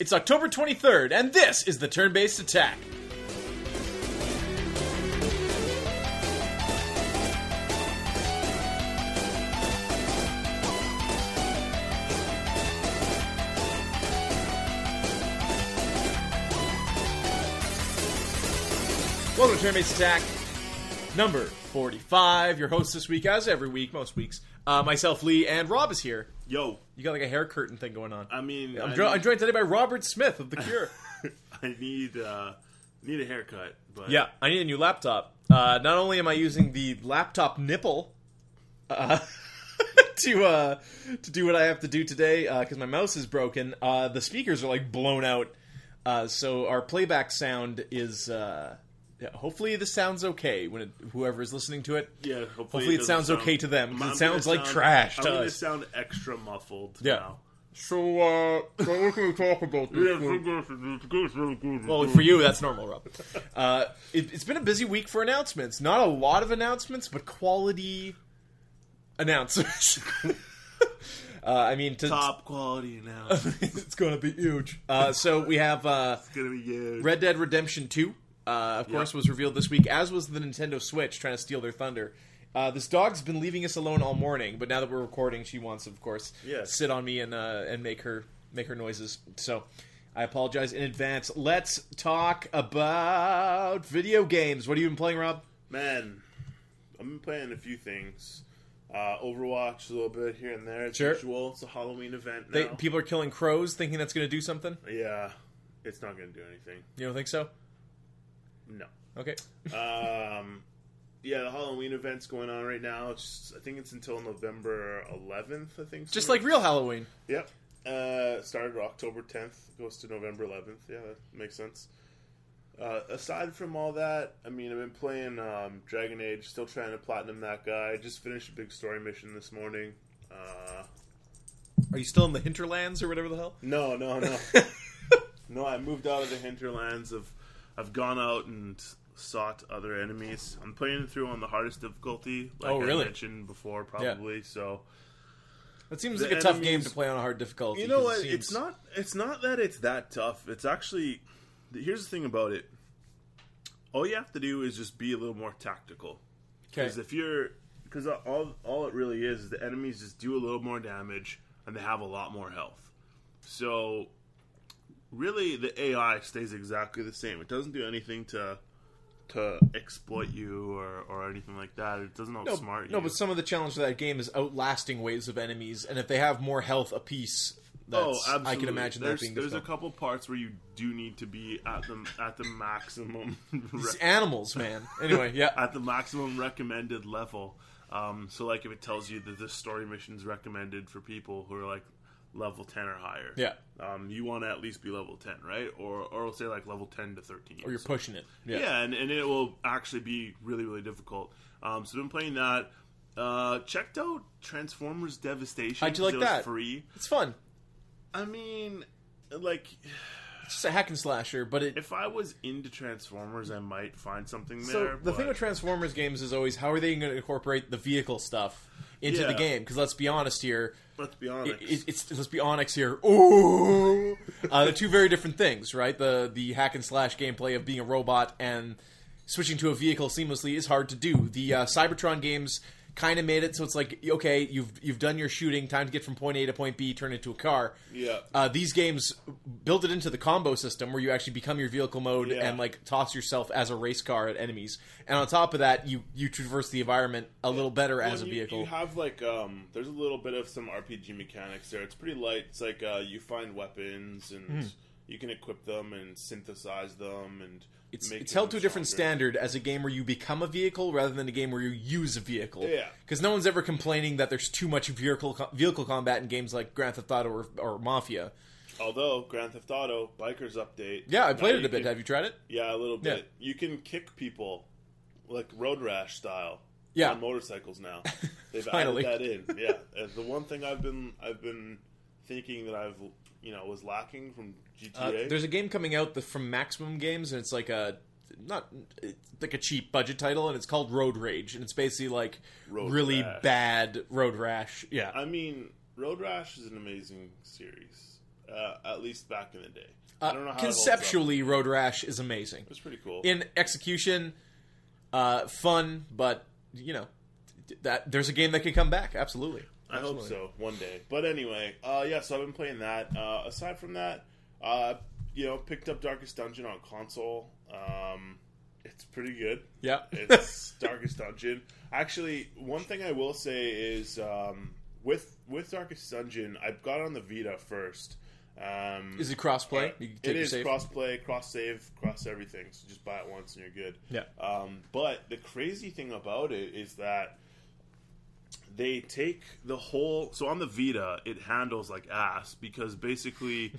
It's October 23rd, and this is the turn based attack. Welcome to Turn Based Attack, number 45. Your host this week, as every week, most weeks, uh, myself, Lee, and Rob is here. Yo, You got like a hair curtain thing going on. I mean, I'm, I, jo- I'm joined today by Robert Smith of The Cure. I need uh, need a haircut, but yeah, I need a new laptop. Uh, not only am I using the laptop nipple uh, to uh, to do what I have to do today because my mouse is broken, uh, the speakers are like blown out. Uh, so our playback sound is. Yeah, hopefully this sounds okay when it, whoever is listening to it. yeah. Hopefully, Hopefully it doesn't sounds sound- okay to them, 'cause it I'm sounds gonna like sound- trash I'm to gonna us. sound extra muffled. Yeah. now. So, uh, so what can we talk about this Well, Well, for you, that's normal, Rob. Uh, it, it's been a busy week for announcements. Not a lot of announcements, but quality announcements. uh, I mean, to, top quality now. it's it's going to be huge. Uh, so we have uh, gonna be good. Red Dead Redemption 2, uh, of course, was revealed this week, as was the Nintendo Switch trying to steal their thunder. Uh, this dog's been leaving us alone all morning, but now that we're recording, she wants, of course, Yes. sit on me and uh, and make her make her noises. So I apologize in advance. Let's talk about video games. What have you been playing, Rob? Man, I've been playing a few things. Uh, Overwatch a little bit here and there. As Sure. usual, it's a Halloween event now. They, people are killing crows, thinking that's going to do something. yeah, it's not gonna do anything. You don't think so? No. Okay. Um, yeah, the Halloween event's going on right now. It's, I think it's until November 11th. I think. Just like real Halloween. Yep. Uh, started October 10th, goes to November 11th. Yeah, that makes sense. Uh, aside from all that, I mean, I've been playing um, Dragon Age, still trying to platinum that guy. Just finished a big story mission this morning. Uh, Are you still in the hinterlands or whatever the hell? no, no, no. no, I moved out of the hinterlands. Of, I've gone out and sought other enemies. I'm playing through on the hardest difficulty, like Oh, really? I mentioned before, probably. So That seems like a tough game to play on a hard difficulty. You know what? it seems- It's not. It's not that it's that tough. It's actually. Here's the thing about it. All you have to do is just be a little more tactical. Okay. Because if you're, because all all it really is is the enemies just do a little more damage and they have a lot more health. So, really, the AI stays exactly the same. It doesn't do anything to to exploit you or, or anything like that. It doesn't No, outsmart you. no, but some of the challenge of that game is outlasting waves of enemies, and if they have more health apiece, that's, oh, absolutely. I can imagine there's, that being There's a couple parts where you do need to be at the at the maximum re- animals, man. Anyway, yeah. at the maximum recommended level. Um, so, like, if it tells you that this story mission is recommended for people who are like level ten or higher, Yeah. um, you want to at least be level ten, right? Or or say like level ten to thirteen. Or you're pushing it. Yeah. Yeah, and, and it will actually be really, really difficult. Um, so I've been playing that. Uh, checked out Transformers Devastation. How'd you like it that? Free. It's fun. I mean, like, It's just a hack and slasher, but it. if I was into Transformers, I might find something so there. the thing with Transformers games is always how are they going to incorporate the vehicle stuff into the game? Because let's be honest here, let's be honest, it, it's let's be honest here. Ooh, uh, they're two very different things, right? The the hack and slash gameplay of being a robot and switching to a vehicle seamlessly is hard to do. The uh, Cybertron games kind of made it so it's like okay, you've you've done your shooting, time to get from point A to point B, turn into a car. Yeah. Uh, these games build it into the combo system where you actually become your vehicle mode Yeah. and like toss yourself as a race car at enemies. And on top of that, you you traverse the environment a little better Well, as a you- vehicle. You have like um, there's a little bit of some RPG mechanics there. It's pretty light. It's like uh, you find weapons and Hmm. you can equip them and synthesize them and It's, it's held to a different stronger. standard as a game where you become a vehicle rather than a game where you use a vehicle. Yeah. Because no one's ever complaining that there's too much vehicle vehicle combat in games like Grand Theft Auto or, or Mafia. Although Grand Theft Auto Bikers update, Yeah, I played it a bit. can- Have you tried it? Yeah, a little Yeah. bit. You can kick people like road rash style. Yeah. on motorcycles now. They've Finally. added that in. Yeah, the one thing I've been I've been thinking that I've you know was lacking from Uh, GTA. there's a game coming out the, from Maximum Games, and it's like a not like a cheap budget title, and it's called Road Rage, and it's basically like Road really Rash. bad road rash. Yeah, I mean, Road Rash is an amazing series. uh, at least back in the day. I don't know how it. Conceptually, Road Rash is amazing. It's pretty cool. In execution, uh, fun, but you know that there's a game that can come back. Absolutely. I hope so one day. But anyway, uh, yeah. So I've been playing that. Uh, aside from that, uh, you know, picked up Darkest Dungeon on console. Um, it's pretty good. Yeah. It's Darkest Dungeon. Actually, one thing I will say is um, with with Darkest Dungeon, I got on the Vita first. Um, Is it crossplay? can it is cross play, cross save, cross everything. So just buy it once and you're good. Yeah. Um, but the crazy thing about it is that they take the whole. So on the Vita, it handles like ass because basically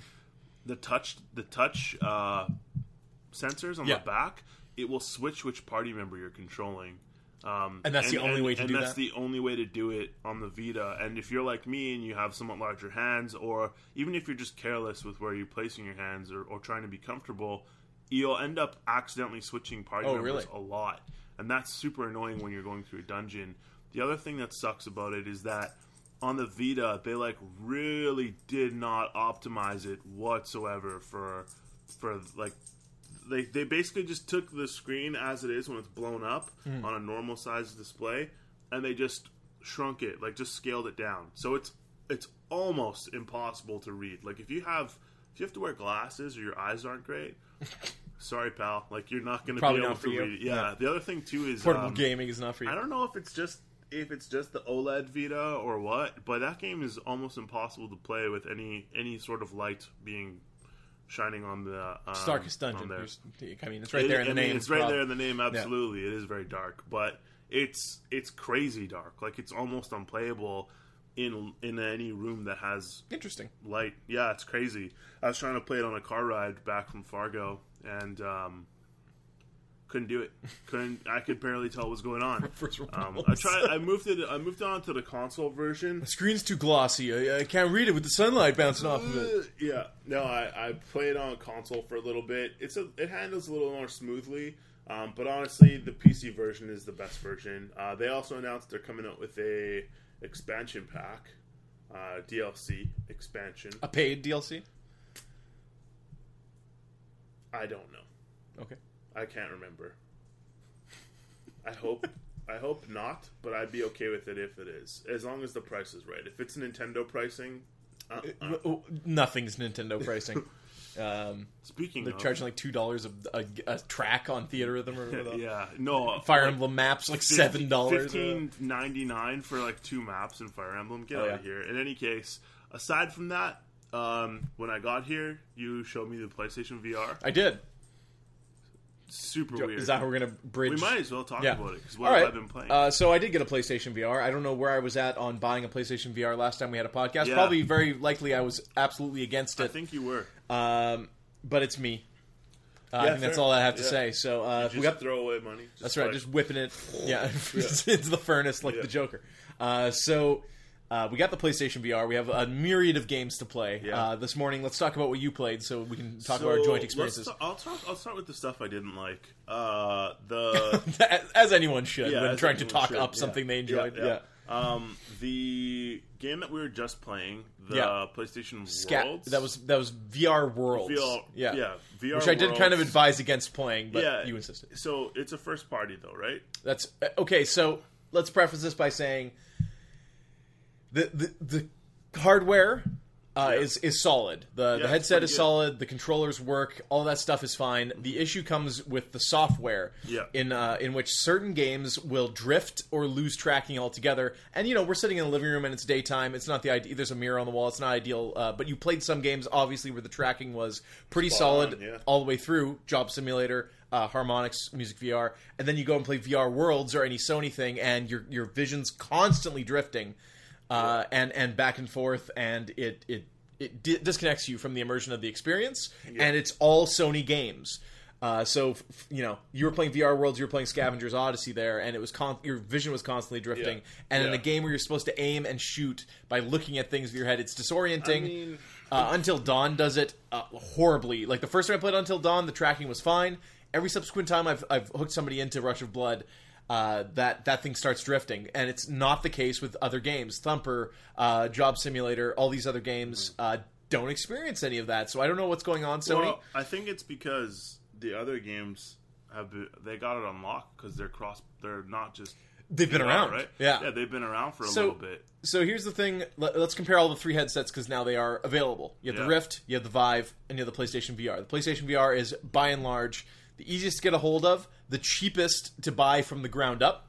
the touch the touch uh, sensors on Yeah. the back it will switch which party member you're controlling. Um, And that's the only way to and do that's that? the only way to do it on the Vita. And if you're like me and you have somewhat larger hands, or even if you're just careless with where you're placing your hands or, or trying to be comfortable, you'll end up accidentally switching party Oh, members really? a lot. And that's super annoying when you're going through a dungeon. The other thing that sucks about it is that on the Vita, they like really did not optimize it whatsoever for for like they they basically just took the screen as it is when it's blown up Hmm. on a normal size display and they just shrunk it like just scaled it down so it's it's almost impossible to read like if you have if you have to wear glasses or your eyes aren't great sorry pal like you're not going to be able to read yeah. Yeah. the other thing too is Portable um, gaming is not for you. I don't know if it's just if it's just the OLED Vita or what, but that game is almost impossible to play with any any sort of light being shining on the um, It's Darkest Dungeon. there. I mean, it's right It- there in the mean, name. It's right there in the name. Absolutely, it is very dark, but it's it's crazy dark. Like it's almost unplayable in in any room that has Interesting. light. Yeah, it's crazy. I was trying to play it on a car ride back from Fargo, and um, couldn't do it. Couldn't. I could barely tell what was going on. First Um. I tried. I moved it. I moved on to the console version. The screen's too glossy. I, I can't read it with the sunlight bouncing off of it. Uh, Yeah, no, I, I played on console for a little bit. It's a it handles a little more smoothly, um, but honestly, the PC version is the best version. Uh, they also announced they're coming out with a expansion pack, uh, DLC expansion. A paid DLC. I don't know. Okay. I can't remember. I hope I hope not, but I'd be okay with it if it is, as long as the price is right. If it's Nintendo pricing, uh, uh, W- w- Nothing's Nintendo pricing. Um, speaking they're of, charging like two dollars a, a track on Theatrhythm or whatever. yeah, no Fire like, Emblem maps like seven dollars. Fifteen ninety nine for like two maps in Fire Emblem. Get Oh, out yeah. of here. In any case, aside from that, um, when I got here, you showed me the PlayStation VR. I did. Super weird. Is that how we're gonna bridge? we might as well talk Yeah. about it because what All have right. I been playing? Uh, so I did get a PlayStation VR. I don't know where I was at on buying a PlayStation VR last time we had a podcast. Yeah. Probably very likely I was absolutely against it. I think you were. Um, but it's me. Uh, I Yeah, think that's all I have to say. So uh, we got throw away money. That's right, like- just whipping it, yeah, into the furnace like the Joker. Uh, so uh, we got the PlayStation VR. We have a myriad of games to play. Yeah. Uh, this morning, let's talk about what you played, so we can talk So, about our joint experiences, ta- I'll talk. I'll start with the stuff I didn't like. Uh, the as anyone should yeah, when trying to talk should. up Yeah. something they enjoyed. Yeah. Um, the game that we were just playing, the Yeah. PlayStation Scat. Worlds. That was that was VR Worlds. VR, yeah, yeah, VR which I did kind of advise against playing, but Yeah. you insisted. So it's a first party though, right? That's uh, okay. So let's preface this by saying the the, the hardware uh, Yeah. is is solid. The the headset is good. solid. The controllers work. All that stuff is fine. The issue comes with the software. Yeah. In uh, in which certain games will drift or lose tracking altogether. And you know we're sitting in a living room and it's daytime. It's not the idea. There's a mirror on the wall. It's not ideal. Uh, but you played some games obviously where the tracking was pretty Spot solid on, yeah. all the way through Job Simulator, uh, Harmonix Music VR, and then you go and play VR Worlds or any Sony thing, and your your vision's constantly drifting, uh, and and back and forth, and it it it di- disconnects you from the immersion of the experience, and it's all Sony games. Uh, so f- you know you were playing VR Worlds, you were playing Scavengers Odyssey there, and it was con- your vision was constantly drifting. Yeah. And in a game where you're supposed to aim and shoot by looking at things with your head, it's disorienting. I mean- Uh, Until Dawn does it uh, horribly. Like the first time I played Until Dawn, the tracking was fine. Every subsequent time I've, I've hooked somebody into Rush of Blood, uh, that that thing starts drifting, and it's not the case with other games. Thumper, uh, Job Simulator, all these other games uh, don't experience any of that. So I don't know what's going on, Sony. Well, I think it's because the other games have been, they got it unlocked because they're cross. They're not just They've been around, right? Yeah. yeah, they've been around for a So- little bit. So here's the thing. Let, us compare all the three headsets because now they are available. You have the Rift, you have the Vive, and you have the PlayStation VR. The PlayStation VR is by and large the easiest to get a hold of, the cheapest to buy from the ground up.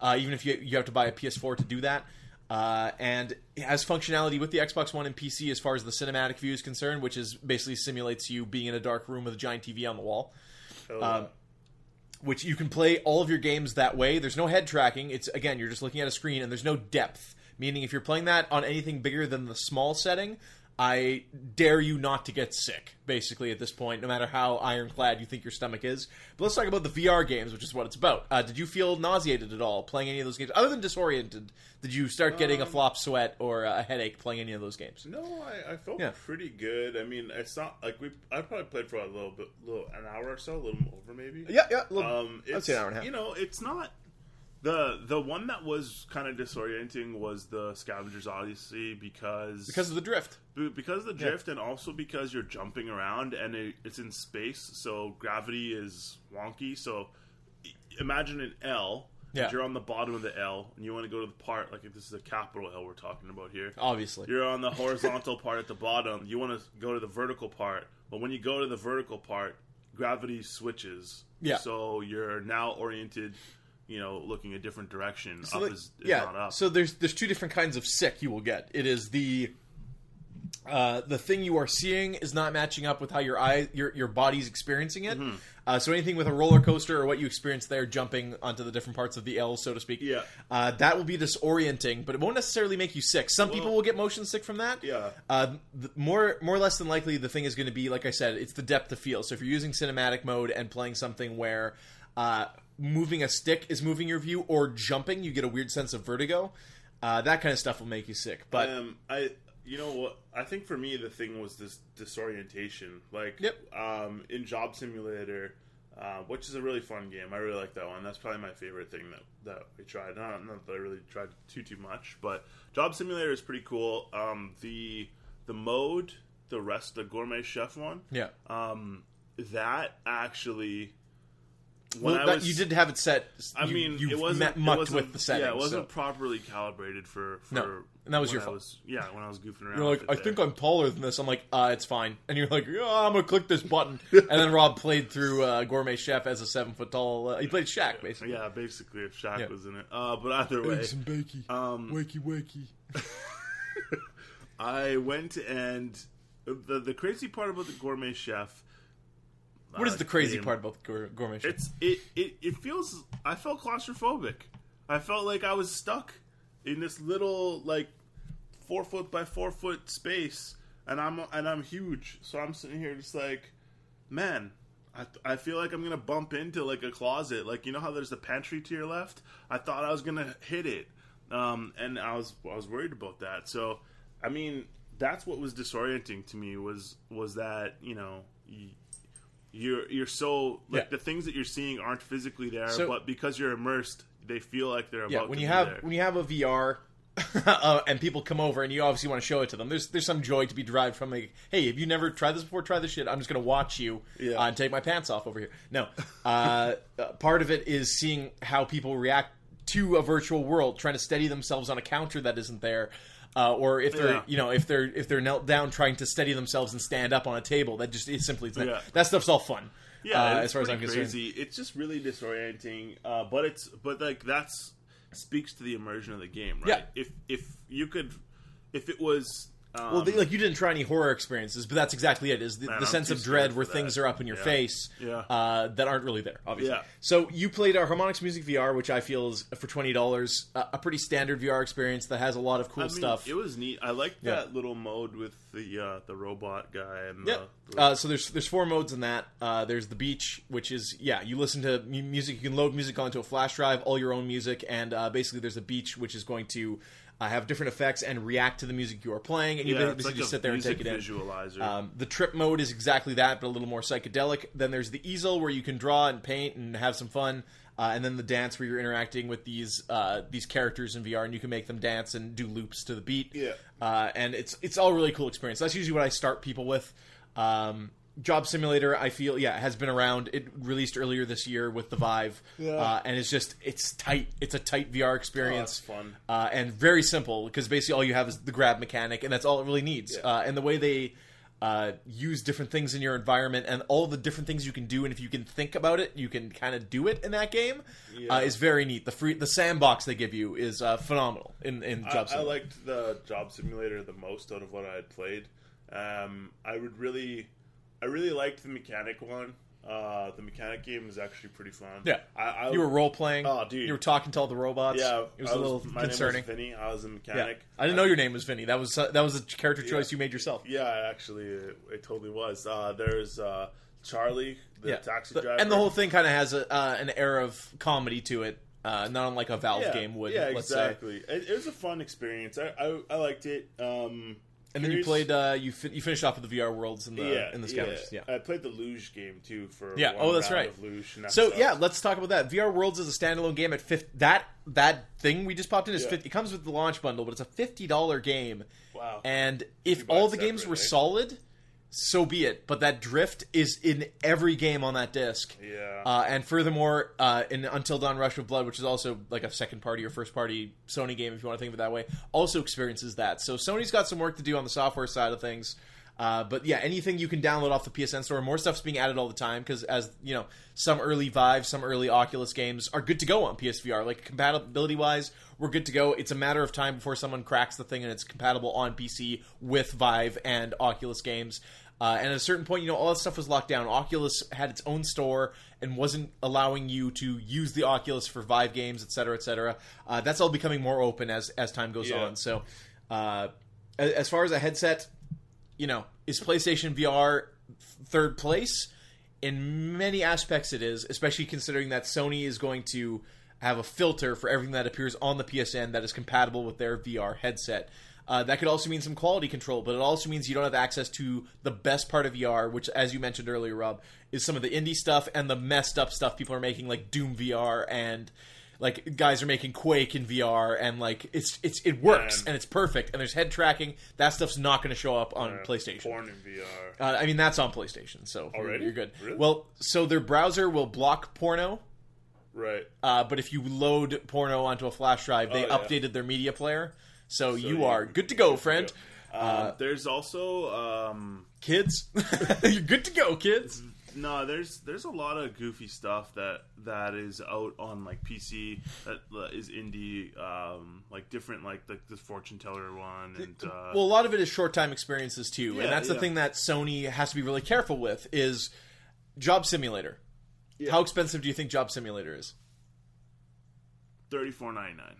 Uh, even if you you have to buy a PS4 to do that. Uh, and it has functionality with the Xbox One and PC as far as the cinematic view is concerned, which is basically simulates you being in a dark room with a giant TV on the wall So, Um, which you can play all of your games that way. There's no head tracking. It's again, you're just looking at a screen, and there's no depth. Meaning, if you're playing that on anything bigger than the small setting, I dare you not to get sick. Basically, at this point, no matter how ironclad you think your stomach is. But let's talk about the VR games, which is what it's about. Uh, did you feel nauseated at all playing any of those games, other than disoriented? Did you start getting a Um, flop sweat or a headache playing any of those games? no, I, I felt Yeah. pretty good. I mean, it's not like we. I probably played for a little bit, little an hour or so, a little over maybe. Yeah, yeah. Little, Um, it's, say an hour and a half. You know, it's not the the one that was kind of disorienting was the Scavengers Odyssey because because of the drift. be- because of the drift and also because you're jumping around and it, it's in space, so gravity is wonky. So imagine an L. Yeah. and You're on the bottom of the L, and you want to go to the part like if this is a capital L we're talking about here. Obviously, You're on the horizontal part at the bottom. You want to go to the vertical part, but when you go to the vertical part, gravity switches. Yeah. So you're now oriented, you know, looking a different direction. So up like- is, is yeah. not up. So there's there's two different kinds of sick you will get. It is the uh, the thing you are seeing is not matching up with how your eye your your body's experiencing it. Mm-hmm. Uh, so anything with a roller coaster or what you experience there, jumping onto the different parts of the L, so to speak. Yeah. Uh, that will be disorienting, but it won't necessarily make you sick. Some Well- people will get motion sick from that. Yeah. Uh, th- more more or less than likely, the thing is going to be like I said, it's the depth of field. So if you're using cinematic mode and playing something where uh, moving a stick is moving your view or jumping, you get a weird sense of vertigo. Uh, that kind of stuff will make you sick. But um, I, you know what? I think for me the thing was this disorientation. Like, Yep. um, in Job Simulator, uh, which is a really fun game. I really like that one. That's probably my favorite thing that that we tried. Not, not that I really tried too too much, but Job Simulator is pretty cool. Um, the the mode, the rest, the gourmet chef one, yeah, um, that actually. When well, I that, was, you did have it set. I you- mean, you it wasn't met- it mucked wasn't- with the settings. Yeah, it wasn't so. properly calibrated for for. No, and that was when your fault. Was, yeah, when I was goofing around. You're like, I it think. I'm taller than this. I'm like, uh, it's fine. And you're like, yeah, I'm gonna click this button. and then Rob played through uh, Gourmet Chef as a seven foot tall. Uh, he played Shaq basically. Yeah, basically, if Shaq Yeah. was in it. Uh, but either way, Eggs and bakey, um, wakey wakey. I went and the the crazy part about the gourmet chef. What is uh, the crazy part about the Gourmet Chef? It's it, it it feels. I felt claustrophobic. I felt like I was stuck in this little like four foot by four foot space, and I'm and I'm huge. So I'm sitting here just like, man. I, I feel like I'm gonna bump into like a closet, like you know how there's a pantry to your left. I thought I was gonna hit it, um, and I was I was worried about that. So, I mean, that's what was disorienting to me was was that you know y- you're you're so like Yeah. the things that you're seeing aren't physically there, So- but because you're immersed, they feel like they're yeah, about when to you be have there. when you have a VR. uh, and people come over, and you obviously want to show it to them. There's there's some joy to be derived from like, hey, have you never tried this before? Try this shit. I'm just gonna watch you Yeah. uh, and take my pants off over here. No, uh, uh, part of it is seeing how people react to a virtual world, trying to steady themselves on a counter that isn't there, uh, or if they're Yeah. you know if they're if they're knelt down trying to steady themselves and stand up on a table. That just is simply Yeah. that stuff's all fun. Yeah, uh, as far as I'm pretty concerned. crazy. It's just really disorienting. Uh, but it's but like that's speaks to the immersion of the game, right? Yeah. If if you could, if it was. Um, Well, they, like you didn't try any horror experiences, but that's exactly it. Is the, Man, the sense of dread where things are up in your Yeah. face Yeah. uh, that aren't really there, obviously. Yeah. So you played our Harmonix Music VR, which I feel is for twenty dollars uh, a pretty standard VR experience that has a lot of cool I mean, stuff. It was neat. I liked that little mode with the uh, the robot guy and Yeah. the, Uh, so there's there's four modes in that. Uh, there's the beach, which is yeah, you listen to music. You can load music onto a flash drive, all your own music, and uh, basically there's a beach which is going to uh, have different effects and react to the music you are playing, and you yeah, basically like just sit there and take it in. visualizer. Um, the trip mode is exactly that, but a little more psychedelic. Then there's the easel where you can draw and paint and have some fun. Uh, and then the dance where you're interacting with these uh, these characters in VR, and you can make them dance and do loops to the beat. Yeah. uh, and it's it's all really cool experience. That's usually what I start people with. Um, Job Simulator, I feel, yeah, has been around. It released earlier this year with the Vive, Yeah. uh, and it's just it's tight. It's a tight VR experience, Oh, fun. uh, and very simple because basically all you have is the grab mechanic, and that's all it really needs. Yeah. Uh, and the way they uh, use different things in your environment and all the different things you can do, and if you can think about it, you can kind of do it in that game. Yeah. Uh, is very neat. The free the sandbox they give you is uh, phenomenal in in I, Job I Simulator. liked the job simulator the most out of what I had played. Um, I would really, I really liked the mechanic one. Uh, the mechanic game is actually pretty fun. Yeah. I, I you were role playing. Oh, dude. You were talking to all the robots. yeah, it was I a little my concerning. Name was Vinny. I was a yeah, mechanic. I didn't know your name was Vinny. That was uh, that was a character choice Yeah. you made yourself. Yeah, actually, it, it totally was. Uh, there's uh, Charlie, the yeah, taxi driver, and the whole thing kind of has a, uh, an air of comedy to it, uh, not unlike a Valve yeah, game would. Yeah, let's say. exactly. It, it was a fun experience. I I, I liked it. Um, And then you played. Uh, you fin- you finished off with the VR worlds in the yeah, in the scammers. yeah. Yeah. I played the Luge game too for Yeah, oh, that's right. Of Luge and that So stuff. yeah, let's talk about that. VR Worlds is a standalone game at 50, that that thing we just popped in is Yeah. 50, it comes with the launch bundle, but it's a fifty dollar game. Wow. And if all the games were eh? solid, so be it. But that drift is in every game on that disc. Yeah. Uh, and furthermore, uh, in Until Dawn: Rush of Blood, which is also like a second party or first party Sony game, if you want to think of it that way, also experiences that. So Sony's got some work to do on the software side of things. Uh, but yeah, anything you can download off the PSN store, more stuff's being added all the time because as you know, some early Vive, some early Oculus games are good to go on PSVR. Like compatibility wise, we're good to go. It's a matter of time before someone cracks the thing and it's compatible on PC with Vive and Oculus games. Uh, and at a certain point, you know, all that stuff was locked down. Oculus had its own store and wasn't allowing you to use the Oculus for Vive games, et cetera, et cetera. Uh, that's all becoming more open as as time goes Yeah. on. So, uh, as far as a headset, you know, is PlayStation VR third place? In many aspects, it is, especially considering that Sony is going to have a filter for everything that appears on the PSN that is compatible with their VR headset. Uh, that could also mean some quality control, but it also means you don't have access to the best part of VR, which, as you mentioned earlier, Rob, is some of the indie stuff and the messed up stuff people are making, like Doom VR and like guys are making Quake in VR, and like it's it's it works And- and it's perfect, and there's head tracking. That stuff's not going to show up on Uh, PlayStation. Porn in VR. Uh, I mean, that's on PlayStation, so you're- Already? you're good. Really? Well, so their browser will block porno, Right. uh, but if you load porno onto a flash drive, they Oh, yeah. updated their media player, so, you you- are good to go, friend. Um, there's also um, Kids, you're good to go, kids. no, there's there's a lot of goofy stuff that that is out on like PC that uh, is indie, um, like different like the, the fortune teller one and uh, Well, a lot of it is short time experiences too, Yeah, and that's the thing that Sony has to be really careful with is Job Simulator. Yeah. How expensive do you think Job Simulator is? thirty four ninety nine.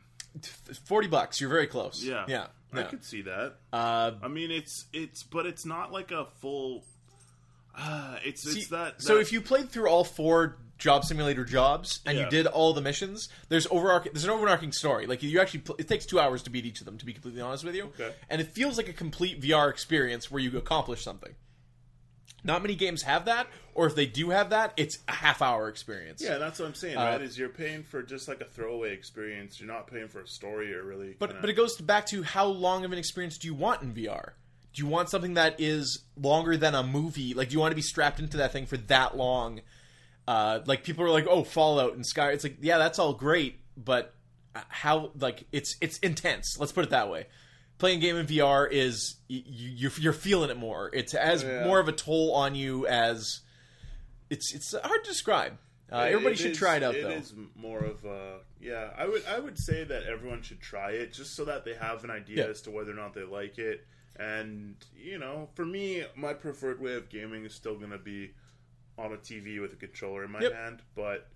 Forty bucks. You're very close. Yeah, yeah. I yeah. could see that. Uh, I mean, it's it's but it's not like a full. Uh, it's See, it's that, so if you played through all four job simulator jobs and you did all the missions, there's overarching there's an overarching story. Like you actually, pl- it takes two hours to beat each of them. To be completely honest with you, Okay. and it feels like a complete VR experience where you accomplish something. Not many games have that, or if they do have that, it's a half hour experience. Yeah, that's what I'm saying. Uh, right? Is you're paying for just like a throwaway experience. You're not paying for a story or really. But kinda- but it goes back to how long of an experience do you want in VR? Do you want something that is longer than a movie? Like, do you want to be strapped into that thing for that long? Uh, like people are like, oh, Fallout and Sky. It's like, yeah, that's all great, but how? Like, it's it's intense. Let's put it that way. Playing a game in VR is you, you're feeling it more. It's as Yeah. more of a toll on you as it's it's hard to describe. Uh, It- everybody it should is- try it out It though. is more of a yeah. I would I would say that everyone should try it just so that they have an idea Yeah. as to whether or not they like it. And you know, for me, my preferred way of gaming is still going to be on a TV with a controller in my Yep. hand. But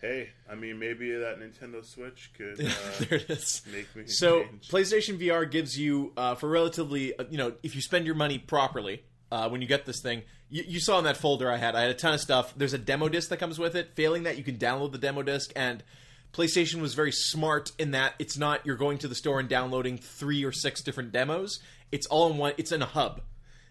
hey, I mean, maybe that Nintendo Switch could uh, there it is. make me So change. PlayStation VR gives you uh, for relatively, uh, you know, if you spend your money properly uh, when you get this thing. You, you saw in that folder I had, I had a ton of stuff. There's a demo disc that comes with it. Failing that, you can download the demo disc. And PlayStation was very smart in that it's not you're going to the store and downloading three or six different demos. It's all in one. It's in a hub.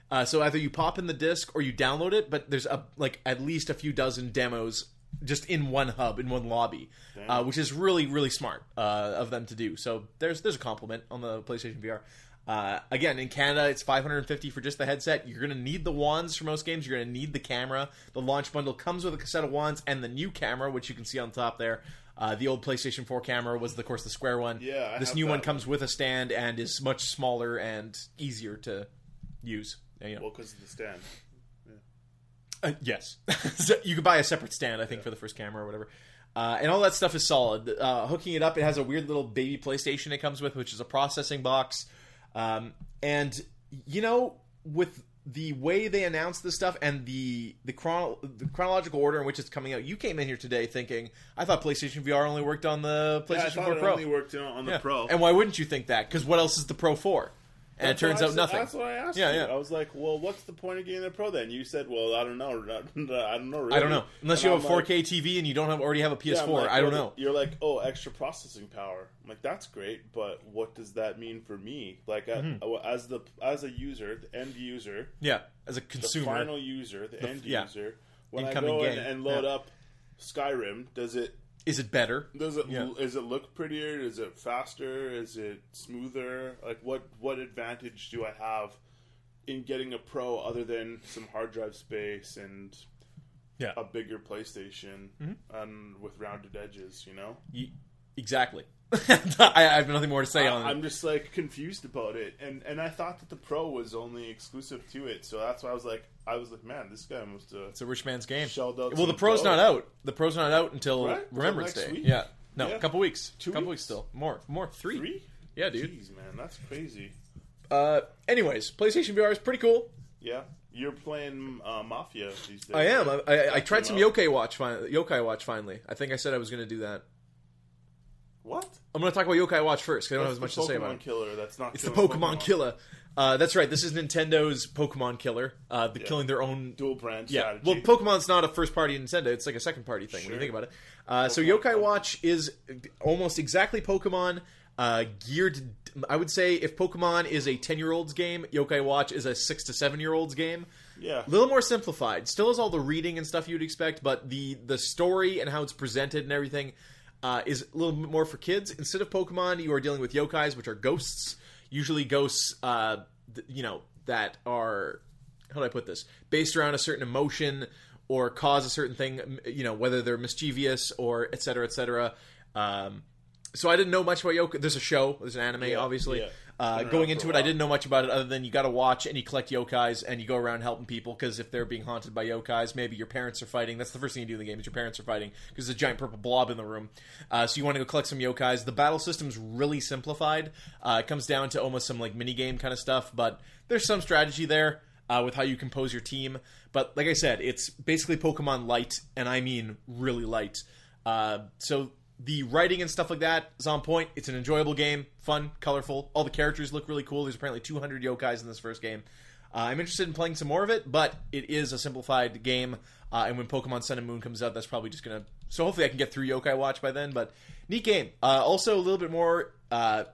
Uh, so either you pop in the disc or you download it, but there's a like at least a few dozen demos just in one hub in one lobby, uh, which is really really smart uh, of them to do. So there's there's a compliment on the PlayStation VR. Uh, again, in Canada, it's 550 for just the headset. You're going to need the wands for most games. You're going to need the camera. The launch bundle comes with a cassette of wands and the new camera, which you can see on top there. Uh, the old PlayStation 4 camera was, of course, the square one. Yeah, I this have new one that comes with a stand and is much smaller and easier to use. You know. Well, because of the stand. Uh, yes, so you could buy a separate stand, I think, for the first camera or whatever. Uh, and all that stuff is solid. Uh, hooking it up, it has a weird little baby PlayStation it comes with, which is a processing box. Um, and you know, with the way they announced this stuff and the the, chrono- the chronological order in which it's coming out, you came in here today thinking, I thought PlayStation VR only worked on the Yeah, I PlayStation thought 4 it Pro. only worked on on the Yeah. Pro. And why wouldn't you think that? Because what else is the Pro for? And That's it turns out said- nothing. That's what I asked Yeah, you. yeah. I was like, well, what's the point of getting the Pro then? You said, well, I don't know. I don't know. Really. I don't know. Unless And you have a I'm like- 4K TV and you don't have already have a PS4. I'm like, I don't know. You're like, oh, extra processing power. I'm like, that's great, but what does that mean for me? Like, Mm-hmm. as the as a user, the end user, Yeah, as a the consumer. final user, the, end yeah. user, when I go and, and load yeah. up Skyrim, does it is it better? does it Yeah. is it look prettier? Is it faster? Is it smoother? Like, what what advantage do I have in getting a Pro other than some hard drive space and Yeah. a bigger PlayStation Mm-hmm. and with rounded edges? You know. Ye- exactly. I, I have nothing more to say on I, it. I'm just like confused about it, and and I thought that the Pro was only exclusive to it, so that's why I was like, I was like, man, this guy must have. It's a rich man's game. Shelled out well, the Pro's dough. not out. The Pro's not out until Right? Remembrance Day. week? Yeah. No, Yeah. a couple weeks. Two couple weeks? weeks still. More. More. Three. Three? Yeah, dude. Jeez, man, that's crazy. Uh, anyways, PlayStation VR is pretty cool. Yeah, you're playing uh, Mafia these days. I am. I, right? I, I That tried some out. Yokai Watch. Fin- Yokai Watch finally. I think I said I was going to do that. What? I'm going to talk about Yokai Watch first because I don't have as much to say about it. Killer. That's not. It's the killing Pokemon, Killer. Uh, that's right. This is Nintendo's Pokemon Killer. Uh, the killing their own Dual brand Yeah, strategy. well, Pokemon's not a first party Nintendo; it's like a second party thing when you Sure. think about it. Uh, so Pokemon Yokai. Watch is almost exactly Pokemon, uh, geared. I would say if Pokemon is a ten year old's game, Yokai Watch is a six to seven year old's game. yeah. A little more simplified. Still has all the reading and stuff you'd expect, but the the story and how it's presented and everything uh, is a little bit more for kids. Instead of Pokemon, you are dealing with yokais, which are ghosts. Usually, ghosts, uh, th- you know, that are how do I put this? Based around a certain emotion or cause a certain thing. You know, whether they're mischievous or et cetera, et cetera. Um, so I didn't know much about yokai. There's a show. There's an anime, Yeah, obviously. yeah. Uh, going into it, I didn't know much about it other than you got to watch and you collect yokais and you go around helping people because if they're being haunted by yokais, maybe your parents are fighting. That's the first thing you do in the game is your parents are fighting because there's a giant purple blob in the room. Uh, so you want to go collect some yokais. The battle system's really simplified. Uh, it comes down to almost some like mini game kind of stuff, but there's some strategy there. Uh, with how you compose your team, but like I said, it's basically Pokemon light, and I mean really light. Uh, so the writing and stuff like that is on point. It's an enjoyable game, fun, colorful. All the characters look really cool. There's apparently 200 yokais in this first game. Uh, I'm interested in playing some more of it, but it is a simplified game. Uh, and when Pokemon Sun and Moon comes out, that's probably just gonna. So hopefully I can get through Yokai Watch by then. But neat game. Uh, also a little bit more. Uh,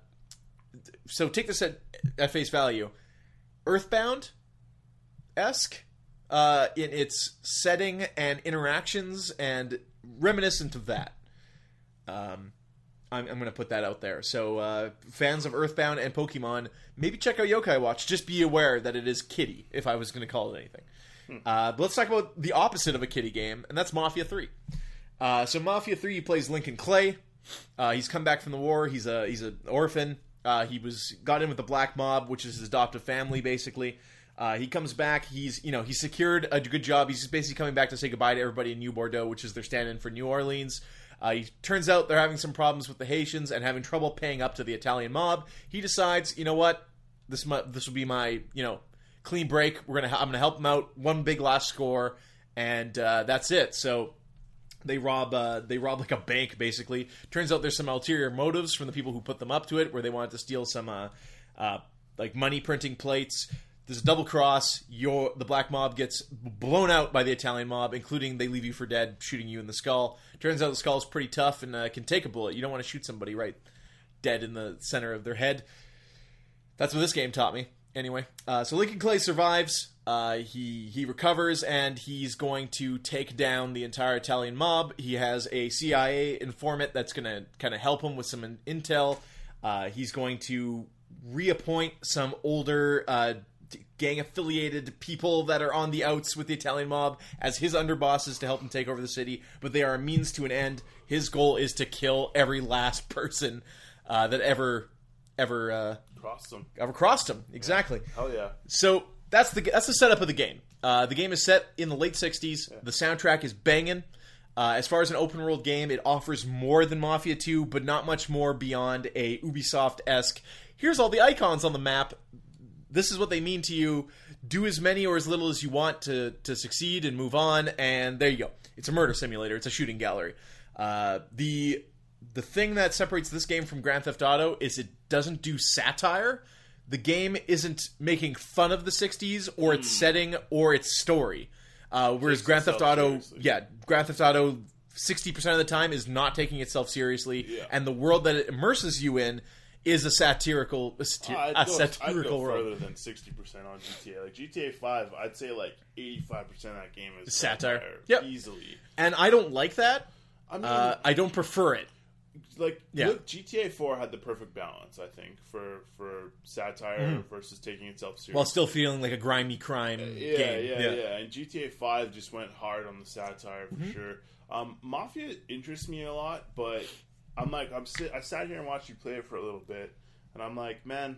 so take this at, at face value. Earthbound esque uh, in its setting and interactions and reminiscent of that. Um, I'm, I'm going to put that out there. So, uh, fans of Earthbound and Pokemon, maybe check out Yokai Watch. Just be aware that it is kitty, if I was going to call it anything. Uh, but let's talk about the opposite of a kitty game, and that's Mafia 3. Uh, so, Mafia 3 plays Lincoln Clay. Uh, he's come back from the war. He's a he's an orphan. Uh, he was got in with the Black Mob, which is his adoptive family, basically. Uh, he comes back. He's you know he's secured a good job. He's just basically coming back to say goodbye to everybody in New Bordeaux, which is their stand-in for New Orleans. Uh, he turns out they're having some problems with the Haitians and having trouble paying up to the Italian mob. He decides, you know what, this mu- this will be my you know clean break. We're gonna I'm gonna help him out. One big last score, and uh, that's it. So they rob uh, they rob like a bank basically. Turns out there's some ulterior motives from the people who put them up to it, where they wanted to steal some uh, uh, like money printing plates. There's a double cross. Your the black mob gets blown out by the Italian mob, including they leave you for dead, shooting you in the skull. Turns out the skull's pretty tough and uh, can take a bullet. You don't want to shoot somebody right dead in the center of their head. That's what this game taught me. Anyway, uh, so Lincoln Clay survives. Uh, he he recovers and he's going to take down the entire Italian mob. He has a CIA informant that's going to kind of help him with some intel. Uh, he's going to reappoint some older uh, gang affiliated people that are on the outs with the Italian mob as his underbosses to help him take over the city. But they are a means to an end. His goal is to kill every last person uh, that ever ever uh, Cross them. ever crossed him. Exactly. Hell yeah. So that's the that's the setup of the game. Uh, the game is set in the late '60s. The soundtrack is banging. Uh, as far as an open world game, it offers more than Mafia 2, but not much more beyond a Ubisoft esque. Here's all the icons on the map. This is what they mean to you. Do as many or as little as you want to to succeed and move on. And there you go. It's a murder simulator. It's a shooting gallery. Uh, the the thing that separates this game from Grand Theft Auto is it doesn't do satire. The game isn't making fun of the 60s or its setting or its story. Uh, whereas Takes Grand Theft Auto, seriously. yeah, Grand Theft Auto, 60% of the time is not taking itself seriously, Yeah. and the world that it immerses you in is a satirical, a, satir- I'd a go, I'd satirical go further than sixty percent on GTA. Like GTA Five, I'd say like eighty-five percent of that game is Satire. Yep. easily. And I don't like that. I mean, Uh, I don't prefer it. like yeah. look, GTA Four had the perfect balance, I think, for for satire versus taking itself seriously. While still feeling like a grimy crime yeah, game. yeah, yeah, yeah. And GTA Five just went hard on the satire for sure. Um, Mafia interests me a lot, but I'm like, I'm sit, I sat here and watched you play it for a little bit, and I'm like, man,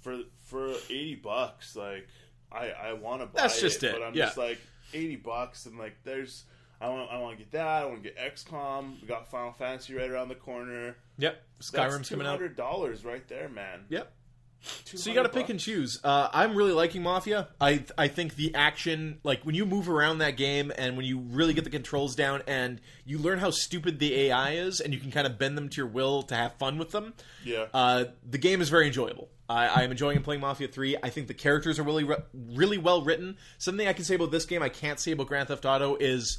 for for eighty bucks, like I I want to buy That's just it, but I'm yeah. just like eighty bucks, and like there's. I want, I want to get that. I want to get XCOM. We got Final Fantasy right around the corner. Yep. That's Skyrim's two coming out. hundred dollars right there, man. Yep. So you got to pick and choose. Uh, I'm really liking Mafia. I I think the action, like when you move around that game, and when you really get the controls down, and you learn how stupid the AI is, and you can kind of bend them to your will to have fun with them. Yeah. Uh, the game is very enjoyable. I, I'm enjoying playing Mafia 3. I think the characters are really re- really well written. Something I can say about this game I can't say about Grand Theft Auto is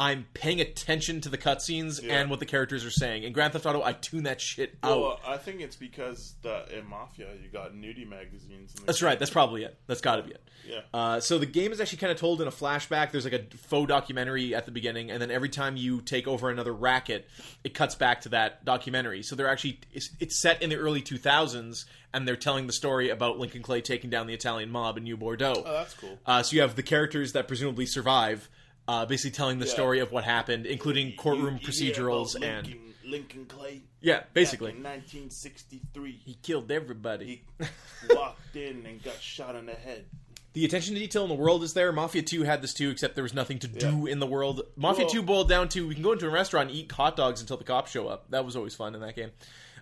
I'm paying attention to the cutscenes Yeah. and what the characters are saying. In Grand Theft Auto, I tune that shit out. Well, I think it's because the in Mafia you got nudie magazines. That's game. right. That's probably it. That's got to be it. Yeah. Uh, so the game is actually kind of told in a flashback. There's like a faux documentary at the beginning, and then every time you take over another racket, it cuts back to that documentary. So they're actually it's, it's set in the early 2000s, and they're telling the story about Lincoln Clay taking down the Italian mob in New Bordeaux. Oh, that's cool. Uh, so you have the characters that presumably survive, uh, basically telling the Yeah. story of what happened, including courtroom You- you procedurals about and Lincoln, Lincoln Clay. yeah, basically back in 1963, he killed everybody. he walked in and got shot in the head. The attention to detail in the world is there. Mafia 2 had this too, except there was nothing to do in the world. Mafia Well- 2 boiled down to we can go into a restaurant and eat hot dogs until the cops show up. That was always fun in that game.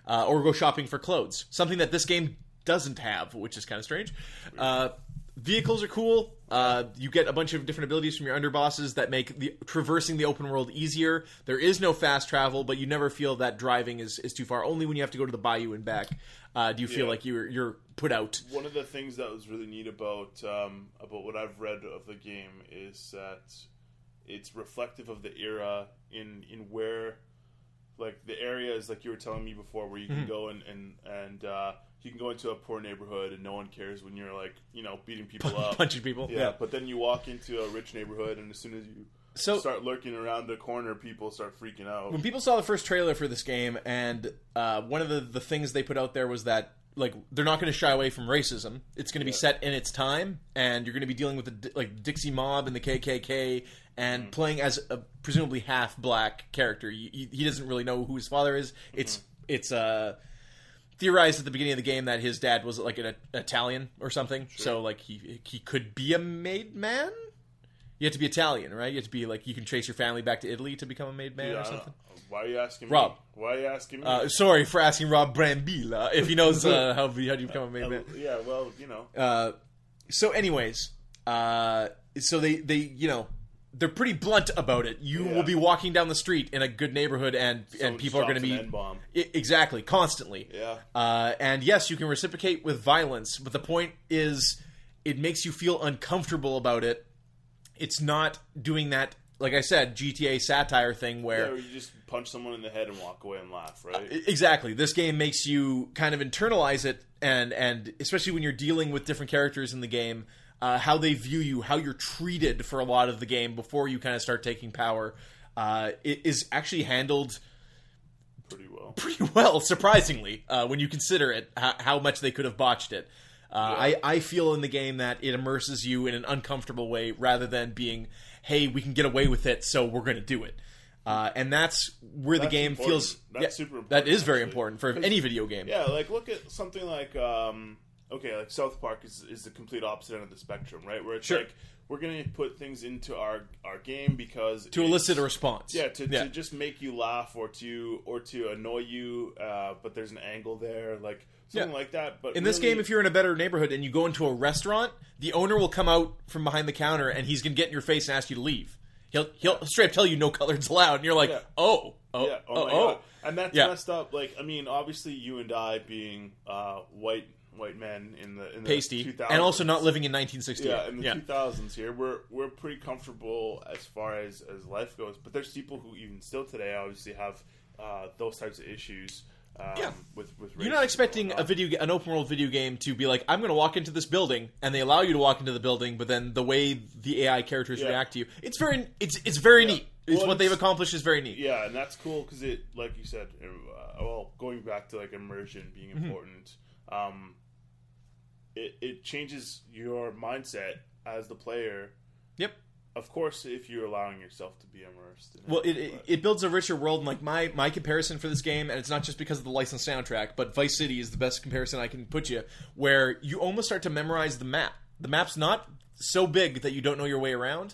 Uh, or go shopping for clothes. Something that this game doesn't have, which is kind of strange. Uh, vehicles are cool. Uh, you get a bunch of different abilities from your underbosses that make the traversing the open world easier. There is no fast travel, but you never feel that driving is, is too far. Only when you have to go to the bayou and back uh, do you feel Yeah. like you're you're put out. One of the things that was really neat about um, about what I've read of the game is that it's reflective of the era in in where like the areas like you were telling me before where you Mm-hmm. can go and and and uh, you can go into a poor neighborhood and no one cares when you're like you know beating people up Punching people. yeah, but then you walk into a rich neighborhood and as soon as you So- start lurking around the corner people start freaking out when people saw the first trailer for this game, and uh, one of the, the things they put out there was that like they're not going to shy away from racism. It's going to be set in its time, and you're going to be dealing with the like Dixie Mob and the KKK, and playing as a presumably half black character. He, he doesn't really know who his father is. It's it's uh theorized at the beginning of the game that his dad was like an Italian or something. So like he he could be a made man. You have to be Italian, right? You have to be like you can trace your family back to Italy to become a made man Yeah, or something. why are you asking Rob. me why are you asking me Uh, sorry for asking Rob Brambilla if he knows uh, how how do you become a made man. yeah well you know Uh, so, anyways, uh, so they they you know they're pretty blunt about it. You Yeah. will be walking down the street in a good neighborhood, and and people are going to be. I- exactly constantly. Yeah. Uh, and yes, you can reciprocate with violence, but the point is, it makes you feel uncomfortable about it. It's not doing that like I said, GTA satire thing Yeah, where where you just punch someone in the head and walk away and laugh, right? E, Exactly. This game makes you kind of internalize it, and and especially when you're dealing with different characters in the game, uh, how they view you, how you're treated for a lot of the game before you kind of start taking power, uh, is actually handled Pretty well. pretty well, surprisingly, uh, when you consider it, how, how much they could have botched it. Uh, I, I feel in the game that it immerses you in an uncomfortable way rather than being, hey, we can get away with it, so we're going to do it. Uh, and that's where the game important. feels. That's yeah, super important, That is very important for any video game. Yeah, like look at something like um, okay, like South Park is is the complete opposite end of the spectrum, right? Where it's Sure. like we're gonna put things into our our game because To elicit a response. Yeah, to, to just make you laugh or to or to annoy you, uh, but there's an angle there, like something Yeah. like that. But In this game, if you're in a better neighborhood and you go into a restaurant, the owner will come out from behind the counter and he's going to get in your face and ask you to leave. He'll he'll straight up tell you no color's allowed, and you're like, Yeah. oh, oh, yeah, oh, oh, my oh. god, and that's Yeah. messed up. Like, I mean, obviously, you and I being uh, white white men in the in the pasty, 2000s, and also not living in 1968. Yeah, in the 2000s here, we're we're pretty comfortable as far as as life goes. But there's people who even still today obviously have uh, those types of issues. Um, Yeah. with with You're not expecting a video, an open world video game to be like, I'm going to walk into this building, and they allow you to walk into the building, but then the way the AI characters Yeah. react to you, it's very, it's it's very neat. It's Well, what they've accomplished is very neat. Yeah, and that's cool because it, like you said, uh, well, going back to like immersion being Mm-hmm. important, um, it it changes your mindset as the player. Yep. Of course, if you're allowing yourself to be immersed. In Well, it, it, it, but- it builds a richer world. And like my my comparison for this game, and it's not just because of the licensed soundtrack, but Vice City is the best comparison I can put you, where you almost start to memorize the map. The map's not so big that you don't know your way around,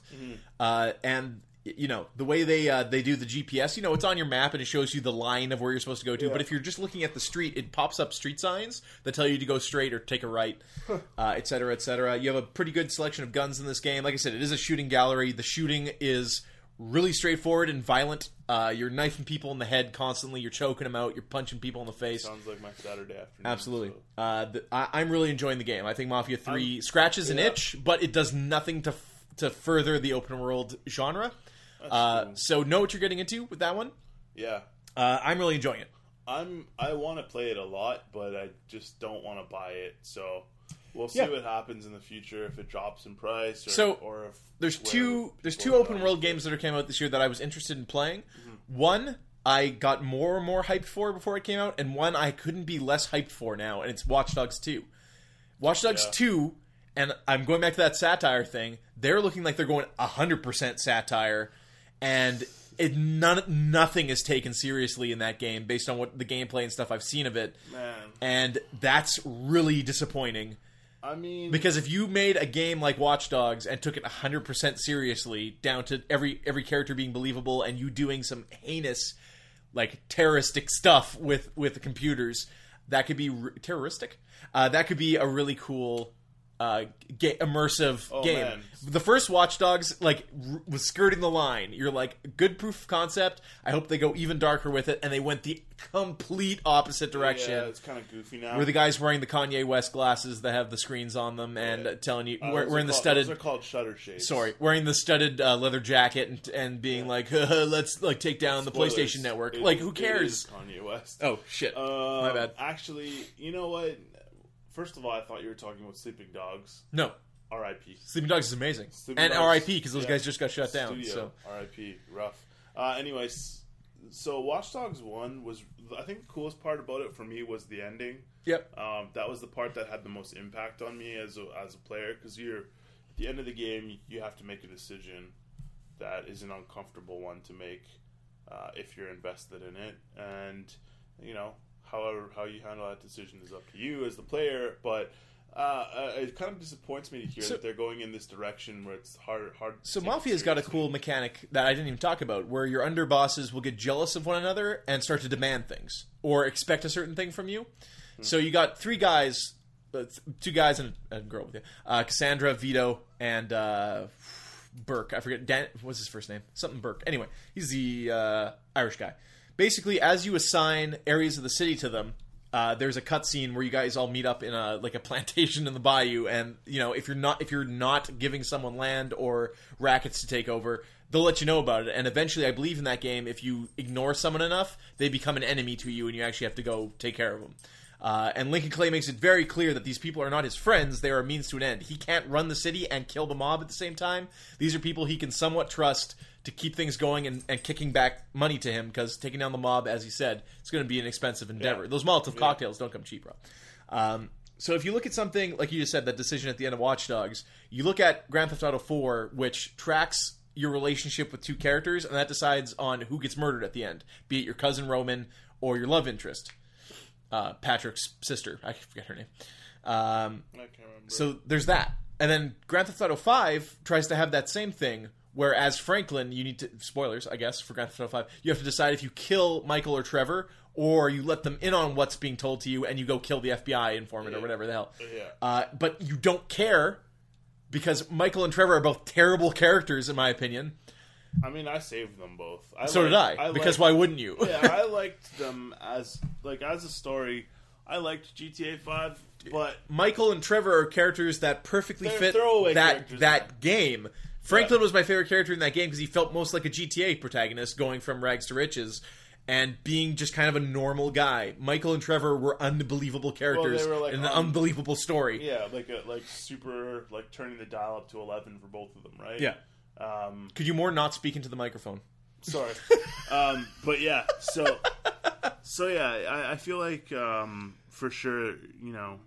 uh, and you know the way they uh, they do the GPS. You know, it's on your map and it shows you the line of where you're supposed to go to. Yeah. But if you're just looking at the street, it pops up street signs that tell you to go straight or take a right, uh, etc. cetera, et cetera. You have a pretty good selection of guns in this game. Like I said, it is a shooting gallery. The shooting is really straightforward and violent. Uh, you're knifing people in the head constantly. You're choking them out. You're punching people in the face. sounds like my Saturday afternoon. Absolutely. so- Uh, the, I, I'm really enjoying the game. I think Mafia 3 scratches an yeah. itch, but it does nothing to f- to further the open world genre. Uh, cool. so know what you're getting into with that one. Yeah, Uh, I'm really enjoying it. I'm. I want to play it a lot, but I just don't want to buy it. So we'll see Yeah. what happens in the future if it drops in price, or, So, or if There's two there's two open world games that are came out this year that I was interested in playing. Mm-hmm. One I got more and more hyped for before it came out, and one I couldn't be less hyped for now, and it's Watch Dogs 2. Watch Dogs Yeah. 2, and I'm going back to that satire thing. They're looking like they're going 100% satire, and it none nothing is taken seriously in that game based on what the gameplay and stuff I've seen of it, Man, and that's really disappointing. I mean, Because if you made a game like Watch Dogs and took it 100% seriously, down to every every character being believable and you doing some heinous like terroristic stuff with with the computers, that could be re- terroristic. Uh, that could be a really cool uh, ga- immersive Oh, game. man. The first Watch Dogs like r- was skirting the line. You're like good proof of concept. I hope they go even darker with it, and they went the complete opposite direction. yeah, it's kind of goofy now. Where the guy's wearing the Kanye West glasses that have the screens on them and uh, telling you Uh, we're, in the called- studded. Those are called shutter shades. Sorry, wearing the studded uh, leather jacket and and being like, let's like take down the PlayStation Network. It- like, who cares? Kanye West. Oh shit! Um, My bad. Actually, you know what? First of all, I thought you were talking about Sleeping Dogs. No, R.I.P. Sleeping Dogs is amazing, Sleeping and Dogs, R.I.P. because those yeah. guys just got shut down. Studio. So R.I.P. Rough. Uh, anyways, so Watch Dogs One was I think the coolest part about it for me was the ending. yep, Um, that was the part that had the most impact on me as a, as a player because you're at the end of the game you have to make a decision that is an uncomfortable one to make uh, if you're invested in it and you know however how you handle that decision is up to you as the player but uh, uh, it kind of disappoints me to hear So- that they're going in this direction where it's hard hard So Mafia's got a cool mechanic that I didn't even talk about, where your underbosses will get jealous of one another and start to demand things or expect a certain thing from you. So you got three guys, uh, two guys and a, a girl with you, uh, Cassandra, Vito, and uh, Burke. I forget Dan. What's his first name? Something Burke. Anyway, he's the uh, Irish guy. Basically, as you assign areas of the city to them, uh, there's a cutscene where you guys all meet up in a like a plantation in the bayou, and you know if you're not if you're not giving someone land or rackets to take over, they'll let you know about it. And eventually, I believe in that game, if you ignore someone enough, they become an enemy to you, and you actually have to go take care of them. Uh, and Lincoln Clay makes it very clear that these people are not his friends; they are a means to an end. He can't run the city and kill the mob at the same time. These are people he can somewhat trust to keep things going and, and kicking back money to him because taking down the mob, as he said, it's going to be an expensive endeavor. Yeah. Those Molotov cocktails don't come cheap, bro. Um, so if you look at something like you just said, that decision at the end of Watch Dogs, you look at Grand Theft Auto 4, which tracks your relationship with two characters, and that decides on who gets murdered at the end, be it your cousin Roman or your love interest, uh, Patrick's sister. I forget her name. Um, I can't remember. so there's that. And then Grand Theft Auto 5 tries to have that same thing, where as Franklin, you need to spoilers, I guess, for Grand Theft Auto 5, you have to decide if you kill Michael or Trevor, or you let them in on what's being told to you and you go kill the FBI informant or whatever the hell. Yeah. Uh, but you don't care because Michael and Trevor are both terrible characters, in my opinion. I mean, I saved them both. I So did liked- I, because liked- why wouldn't you? yeah, I liked them as like as a story. I liked GTA Five, but Michael and Trevor are characters that perfectly fit that that game. Franklin was my favorite character in that game because he felt most like a GTA protagonist, going from rags to riches and being just kind of a normal guy. Michael and Trevor were unbelievable characters were, like, in an un- unbelievable story. yeah, like a, like super like turning the dial up to eleven for both of them, right? Yeah. Um, Could you more not speak into the microphone? sorry. um, but yeah, so so yeah, I, I feel like um, for sure, you know,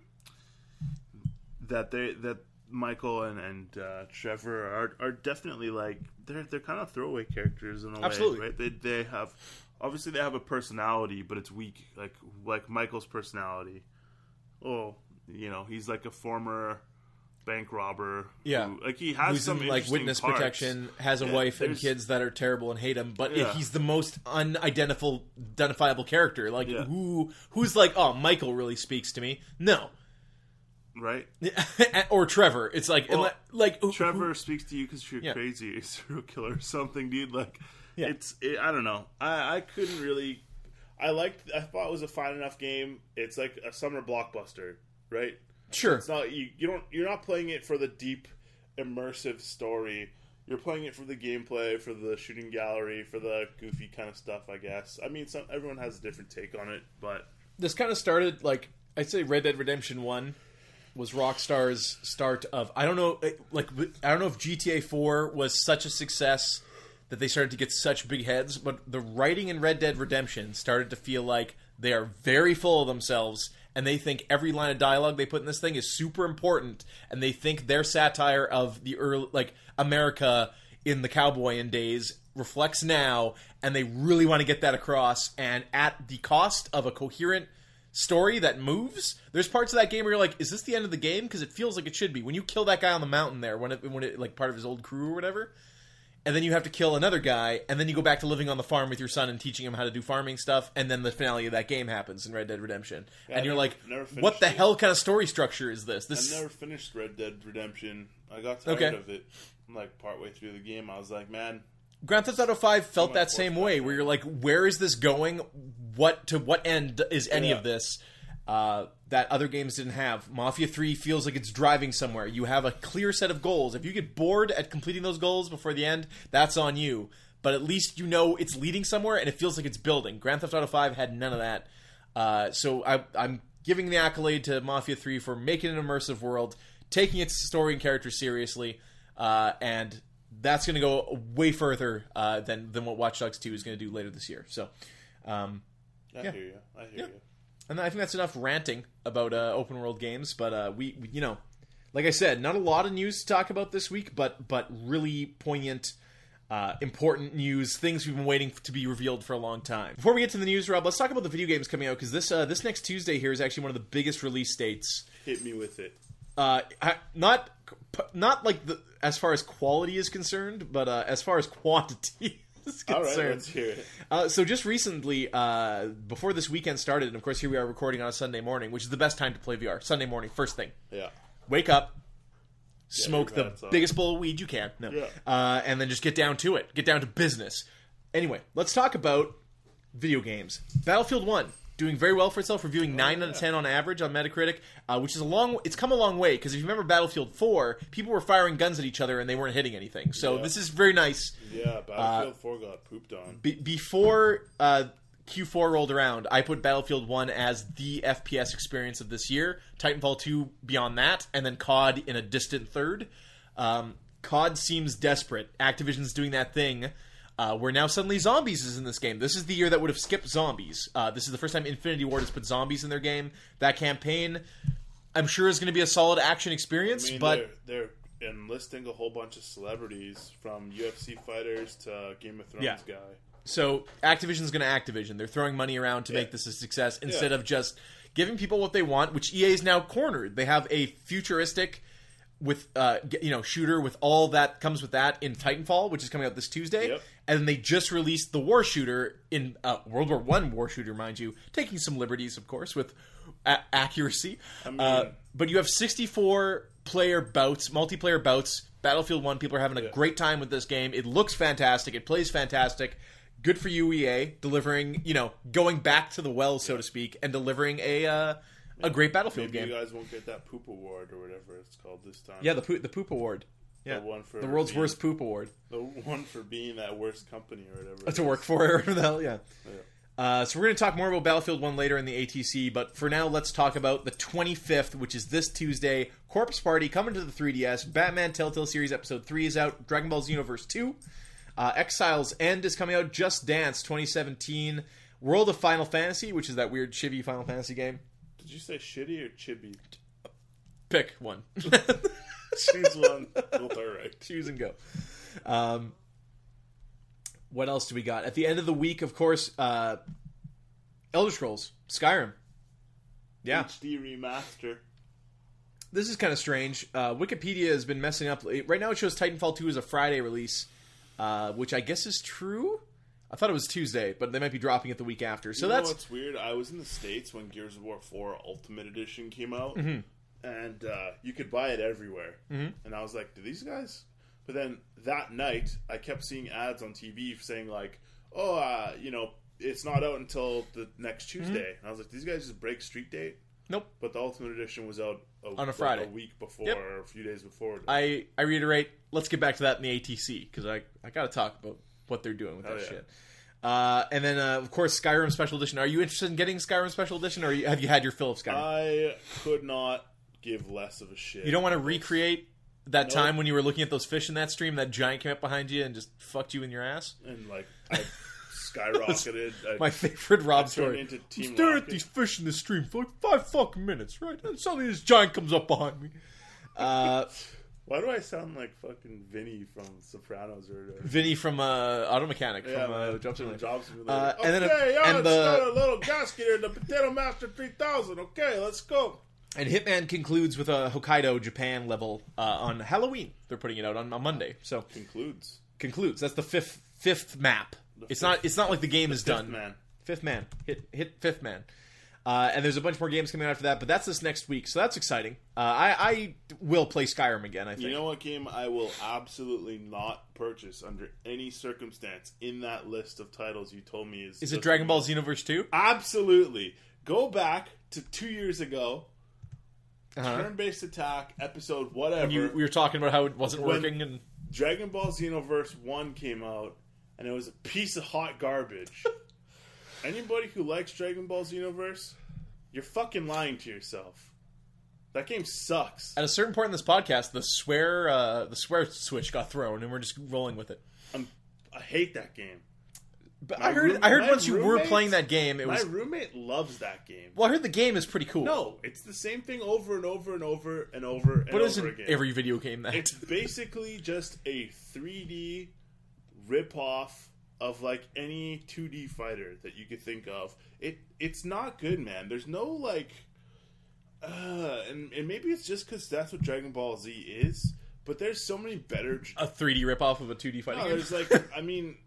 that they that Michael and and uh, Trevor are are definitely like they're they're kind of throwaway characters in a Absolutely. way, right? They they have obviously they have a personality, but it's weak, like like Michael's personality. Oh, you know, he's like a former bank robber. Yeah. who, like he has Who's some in like witness parts. protection, has a Yeah, wife and kids that are terrible and hate him, but Yeah. he's the most unidentifiable identifiable character. Like Yeah. who who's like, oh, Michael really speaks to me. No. Right? or Trevor. It's like Well, like who- Trevor speaks to you because you're Yeah. crazy, a serial killer or something, dude. Like, Yeah. it's it, I don't know. I I couldn't really. I liked. I thought it was a fine enough game. It's like a summer blockbuster, right? Sure. It's not you. You don't. You're not playing it for the deep, immersive story. You're playing it for the gameplay, for the shooting gallery, for the goofy kind of stuff. I guess. I mean, some everyone has a different take on it, but This kind of started like I'd say Red Dead Redemption One was Rockstar's start of I don't know eh, like I don't know if GTA Four was such a success that they started to get such big heads, but the writing in Red Dead Redemption started to feel like they are very full of themselves and they think every line of dialogue they put in this thing is super important and they think their satire of the early like America in the cowboyan days reflects now and they really want to get that across and at the cost of a coherent story that moves. There's parts of that game where you're like, is this the end of the game? Because it feels like it should be. When you kill that guy on the mountain there, when it when it like part of his old crew or whatever, and then you have to kill another guy, and then you go back to living on the farm with your son and teaching him how to do farming stuff, and then the finale of that game happens in Red Dead Redemption, and I you're never- like, never what the it. hell kind of story structure is this? I This never finished Red Dead Redemption. I got tired Okay. of it. I'm like partway through the game, I was like, man, Grand Theft Auto Five felt that same way, where you're like, where is this going? What to what end is any Yeah. of this? Uh, that other games didn't have. Mafia 3 feels like it's driving somewhere. You have a clear set of goals. If you get bored at completing those goals before the end, that's on you. But at least you know it's leading somewhere and it feels like it's building. Grand Theft Auto 5 had none of that. Uh, so I, I'm giving the accolade to Mafia 3 for making an immersive world, taking its story and characters seriously, uh, and that's going to go way further uh, than, than what Watch Dogs 2 is going to do later this year. So. Um, I Yeah. hear you. I hear Yeah. you. and I think that's enough ranting about uh, open world games. But uh, we, we, you know, like I said, not a lot of news to talk about this week, but but really poignant, uh, important news, things we've been waiting to be revealed for a long time. Before we get to the news, Rob, let's talk about the video games coming out because this uh, this next Tuesday here is actually one of the biggest release dates. Hit me with it. Uh, I- not not like the as far as quality is concerned, but uh, as far as quantity. is concerned. All right, let's hear it. Uh, so just recently, uh, before this weekend started, and of course here we are recording on a Sunday morning, which is the best time to play VR. Sunday morning, first thing, Yeah. wake up, smoke your the biggest bowl of weed you can, no, Yeah. uh, and then just get down to it, get down to business. Anyway, let's talk about video games. Battlefield One doing very well for itself, reviewing nine out of ten on average on Metacritic, uh, which is a long. It's come a long way because if you remember Battlefield Four, people were firing guns at each other and they weren't hitting anything. So Yeah. this is very nice. Yeah, Battlefield 4 got pooped on. Be- before uh, Q4 rolled around, I put Battlefield 1 as the FPS experience of this year, Titanfall 2 beyond that, and then COD in a distant third. Um, COD seems desperate. Activision's doing that thing uh, where now suddenly zombies is in this game. This is the year that would have skipped zombies. Uh, this is the first time Infinity Ward has put zombies in their game. That campaign, I'm sure, is going to be a solid action experience, I mean, but they're, they're enlisting a whole bunch of celebrities from UFC fighters to Game of Thrones Yeah. guy. So Activision's going to Activision. They're throwing money around to Yeah. make this a success instead Yeah. of just giving people what they want, which EA is now cornered. They have a futuristic with uh you know shooter with all that comes with that in Titanfall, which is coming out this Tuesday, Yep. and then they just released the war shooter in uh, World War One war shooter, mind you, taking some liberties, of course, with a- accuracy. mean- uh, but you have 64 player bouts, multiplayer bouts. Battlefield 1, people are having a Yeah. great time with this game. It looks fantastic. It plays fantastic. Good for you, EA, delivering, you know, going back to the well, so to speak, and delivering a uh, a great Battlefield Maybe game. you guys won't get that poop award or whatever it's called this time. Yeah, the poop, the poop award. Yeah, The one for the world's being- worst poop award The one for being that worst company or whatever. To work for it. Whatever the hell, yeah. Yeah. Uh, so we're going to talk more about Battlefield 1 later in the ATC, but for now, let's talk about the 25th, which is this Tuesday. Corpse Party coming to the 3DS. Batman Telltale Series Episode 3 is out. Dragon Ball Xenoverse 2. Uh, Exiles End is coming out. Just Dance 2017. World of Final Fantasy, which is that weird chivy Final Fantasy game. Did you say shitty or chibi? Pick one. Choose one. Both are right. Choose and go. Um, what else do we got? At the end of the week, of course, uh, Elder Scrolls, Skyrim. Yeah. HD remaster. This is kind of strange. Uh, Wikipedia has been messing up. Right now, it shows Titanfall 2 as a Friday release, uh, which I guess is true. I thought it was Tuesday, but they might be dropping it the week after. So you know that's what's weird. I was in the states when Gears of War Four Ultimate Edition came out, Mm-hmm. and uh, you could buy it everywhere. Mm-hmm. And I was like, "Do these guys?" But then that night, I kept seeing ads on TV saying like, "Oh, uh, you know, it's not out until the next Mm-hmm. Tuesday." And I was like, "These guys just break street date." nope. But the Ultimate Edition was out a, On a like, Friday. a week before, Yep. or a few days before. I I reiterate. Let's get back to that in the ATC because I I got to talk about what they're doing with Oh, that yeah. shit. Uh, and then uh, of course Skyrim Special Edition. Are you interested in getting Skyrim Special Edition, or have you had your fill of Skyrim? I could not give less of a shit. you don't want to recreate that Nope. time when you were looking at those fish in that stream, that giant came up behind you and just fucked you in your ass. and like I skyrocketed. I My favorite Rob turned story. into Team Stare at these fish in the stream for like five fucking minutes, right? And suddenly this giant comes up behind me. Uh, Why do I sound like fucking Vinny from Sopranos or whatever? Vinny from uh, Auto Mechanic Yeah, from uh, man, Job from Simulator. Job Simulator. Uh, okay, and then- yeah, and it's the- a little gasket here, the Potato Master 3000. Okay, let's go. And Hitman concludes with a Hokkaido, Japan level uh, on Halloween. They're putting it out on, on Monday. So Concludes. concludes. That's the fifth fifth map. It's not. It's not like the game is Fifth done. man. Fifth man. Hit hit fifth man. Uh, and there's a bunch more games coming out after that, but that's this next week, so that's exciting. Uh, I, I will play Skyrim again. I think. You know what game I will absolutely not purchase under any circumstance in that list of titles you told me is is it Dragon Ball Xenoverse two? Absolutely. Go back to two years ago. Uh-huh. Turn-based attack episode whatever. You, we were talking about how it wasn't When- working, and Dragon Ball Xenoverse 1 came out, and it was a piece of hot garbage. Anybody who likes Dragon Ball Xenoverse, you're fucking lying to yourself. That game sucks. at a certain point in this podcast, the swear uh, the swear switch got thrown, and we're just rolling with it. I'm, I hate that game. But My I heard room- I heard once you were playing that game, it My was my roommate loves that game. well. I heard the game is pretty cool. No, it's the same thing over and over and over and over and but over again. every video game that? it's basically just a 3D rip-off of like any 2D fighter that you could think of. It it's not good, man. There's no like uh and, and maybe it's just cuz that's what Dragon Ball Z is, but there's so many better a 3D ripoff of a 2D fighting no, game. there's like I mean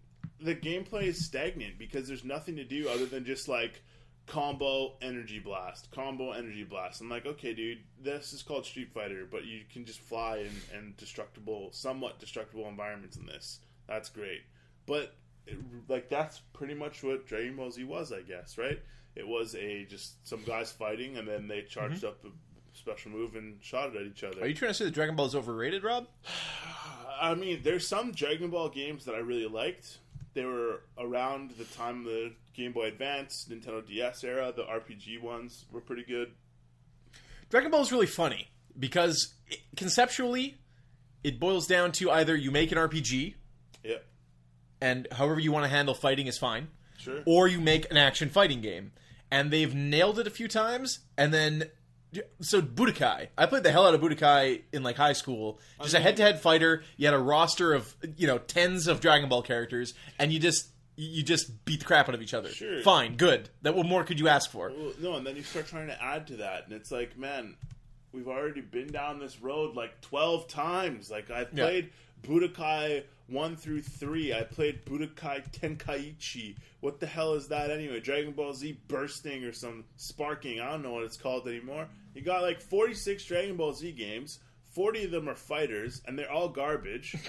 the gameplay is stagnant because there's nothing to do other than just like combo energy blast, combo energy blast. I'm like, okay, dude, this is called Street Fighter, but you can just fly in, and destructible, somewhat destructible environments in this. That's great, but it, like that's pretty much what Dragon Ball Z was, I guess, right? It was a just some guys fighting, and then they charged mm-hmm. up a special move and shot it at each other. Are you trying to say that Dragon Ball is overrated, Rob? I mean, there's some Dragon Ball games that I really liked. They were around the time the Game Boy Advance, Nintendo DS era. The RPG ones were pretty good. Dragon Ball is really funny because it, conceptually, it boils down to either you make an RPG, Yeah, and however you want to handle fighting is fine, sure. or you make an action fighting game. And they've nailed it a few times, and then so Budokai. I played the hell out of Budokai in like high school. Just a head-to-head fighter. You had a roster of you know tens of Dragon Ball characters, and you just you just beat the crap out of each other. Sure. Fine, good. That what more could you ask for? Well, no, and then you start trying to add to that, and it's like, man, we've already been down this road like twelve times. Like I've played Budokai one through three. I played Budokai Tenkaichi. What the hell is that anyway? Dragon Ball Z bursting or some sparking? I don't know what it's called anymore. You got like forty six Dragon Ball Z games. Forty of them are fighters, and they're all garbage.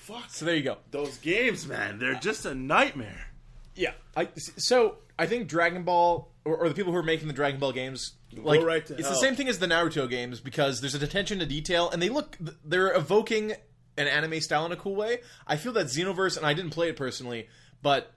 Fuck So there you go. those games, man. They're just a nightmare. Yeah. I so I think Dragon Ball or, or the people who are making the Dragon Ball games like right to it's hell. the same thing as the Naruto games because there's an attention to detail and they look they're evoking an anime style in a cool way. I feel that Xenoverse and I didn't play it personally, but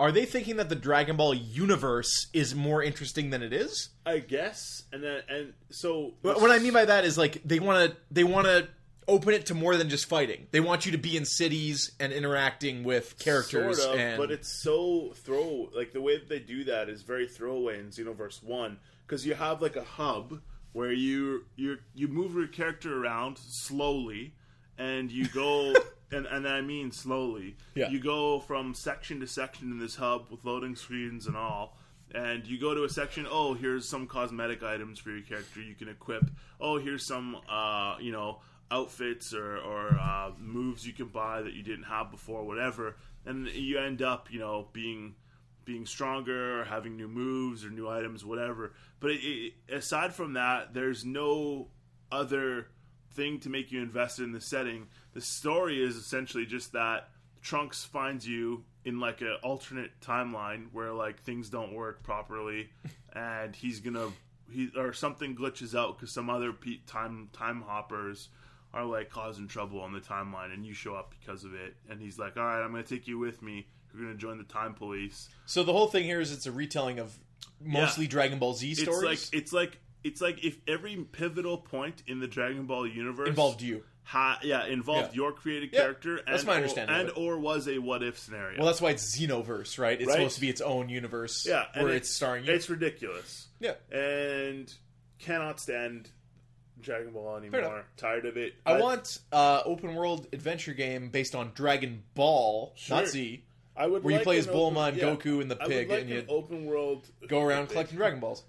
are they thinking that the Dragon Ball universe is more interesting than it is? I guess, and then and so What what I mean by that is like they want to they want to open it to more than just fighting. They want you to be in cities and interacting with characters sort of, and but it's so throw like the way that they do that is very throwaway in Xenoverse One because you have like a hub where you you you move your character around slowly, and you go. And, and I mean slowly. Yeah. You go from section to section in this hub with loading screens and all. And you go to a section. Oh, here's some cosmetic items for your character you can equip. Oh, here's some, uh, you know, outfits or, or uh, moves you can buy that you didn't have before, whatever. And you end up, you know, being being stronger or having new moves or new items, whatever. But it, it, aside from that, there's no other thing to make you invested in the setting. The story is essentially just that Trunks finds you in like an alternate timeline where like things don't work properly, and he's gonna he or something glitches out because some other pe- time time hoppers are like causing trouble on the timeline, and you show up because of it. And he's like, "All right, I'm gonna take you with me. You're gonna join the time police." So the whole thing here is it's a retelling of mostly Yeah. Dragon Ball Z stories. It's like it's like it's like if every pivotal point in the Dragon Ball universe involved you. ha, yeah involved Yeah. your created Yeah, character and that's my understanding of and or was a what if scenario. Well, that's why it's Xenoverse, right? It's Right. supposed to be its own universe, yeah, where it- it's starring you. It's ridiculous. yeah, and cannot stand Dragon Ball anymore. Tired of it. I want uh, open world adventure game based on Dragon Ball, not Sure. Z. I would where you play as Bulma open- and yeah, Goku and the I pig, would like and an you open world go around collecting Dragon Balls.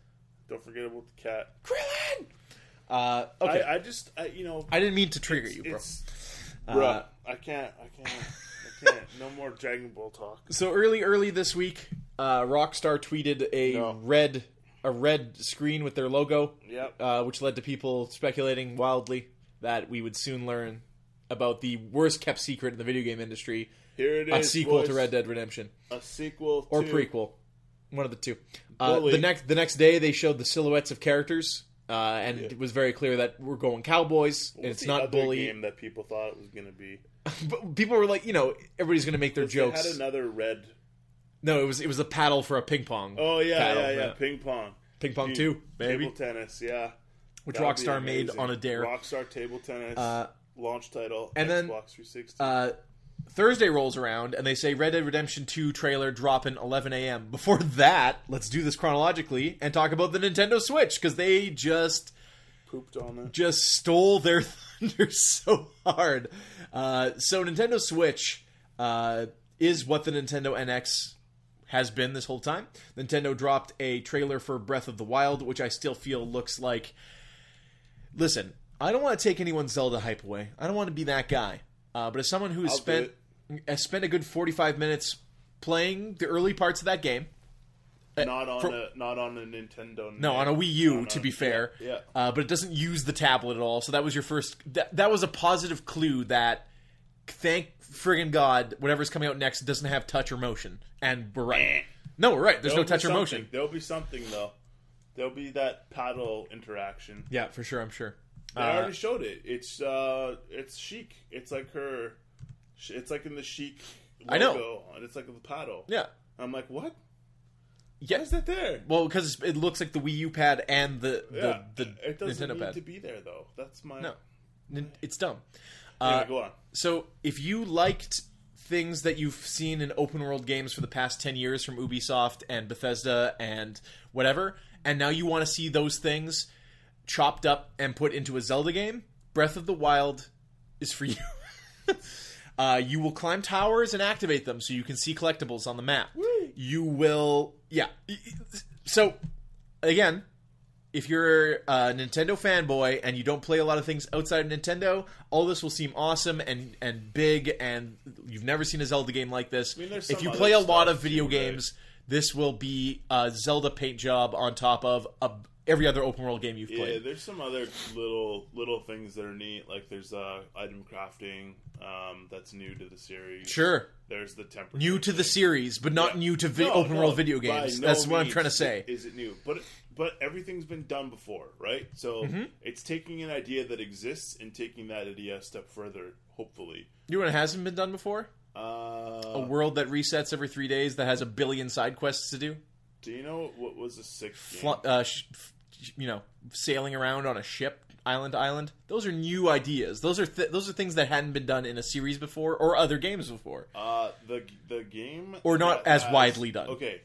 Don't forget about the cat. Krillin. Uh, okay, I, I, I just I, you know I didn't mean to trigger you, bro. it's Uh, I can't I can't I can't no more Dragon Ball talk. So early, early this week, uh, Rockstar tweeted a No. red, a red screen with their logo, Yep. uh, which led to people speculating wildly that we would soon learn about the worst kept secret in the video game industry: Here it a is. sequel boys. to Red Dead Redemption A sequel or to, prequel, one of the two. Uh, the next, the next day, they showed the silhouettes of characters, uh, and it was very clear that we're going cowboys, and it's not bully. game that people thought it was going to be. But people were like, you know, everybody's going to make their They jokes. had another red. no, it was it was a paddle for a ping pong. Oh yeah, paddle, yeah, yeah, Ping pong. Ping pong Dude, two, maybe. Table tennis, yeah. which That would Rockstar made on a dare. Rockstar table tennis Uh, launch title. and then, Xbox 360. Uh, Thursday rolls around and they say Red Dead Redemption 2 trailer dropping 11 a.m. Before that, let's do this chronologically and talk about the Nintendo Switch because they just Pooped on it. just stole their thunder so hard. Uh, so Nintendo Switch uh, is what the Nintendo NX has been this whole time. Nintendo dropped a trailer for Breath of the Wild, which I still feel looks like. Listen, I don't want to take anyone's Zelda hype away. I don't want to be that guy. Uh, but as someone who has I'll spent has spent a good forty five minutes playing the early parts of that game, Not on for- a not on a Nintendo. no, on a Wii U, to be fair. Yeah. yeah. Uh, but it doesn't use the tablet at all. So that was your first. That, that was a positive clue that, thank friggin' God, whatever's coming out next doesn't have touch or motion. And we're right. No, we're right. There's There'll no touch or motion. There'll be something though. There'll be that paddle interaction. Yeah, for sure. I'm sure. Uh, already showed it. It's uh, it's chic. It's like her. It's like in the chic. Logo, I know. and it's like the paddle. yeah. I'm like, what? Yeah. Why is that there? Well, because it looks like the Wii U pad and the the, yeah, the it doesn't Nintendo need pad. to be there though. That's my. No, it's dumb. Anyway, Uh, go on. so if you liked things that you've seen in open world games for the past 10 years from Ubisoft and Bethesda and whatever, and now you want to see those things chopped up and put into a Zelda game, Breath of the Wild is for you. uh, you will climb towers and activate them so you can see collectibles on the map. You will, yeah. So, again, if you're a Nintendo fanboy and you don't play a lot of things outside of Nintendo, all this will seem awesome and and big, and you've never seen a Zelda game like this. mean, if you play a lot of video too, right? games, this will be a Zelda paint job on top of a, every other open world game you've played. Yeah, played. there's some other little little things that are neat. Like there's uh, item crafting um, that's new to the series. Sure, There's the temperature. new to the series, but not Yeah. new to vi- No, open no, world video games. no That's what I'm trying to say. Is it new? But but everything's been done before, right? So Mm-hmm. it's taking an idea that exists and taking that idea a step further. Hopefully, You know what hasn't been done before? uh, A world that resets every three days that has a billion side quests to do. do you know what was the sixth game? fl- uh, sh- f- you know, sailing around on a ship, island to island. Those are new ideas. Those are th- those are things that hadn't been done in a series before or other games before. Uh, the the game Or not as has- widely done. Okay,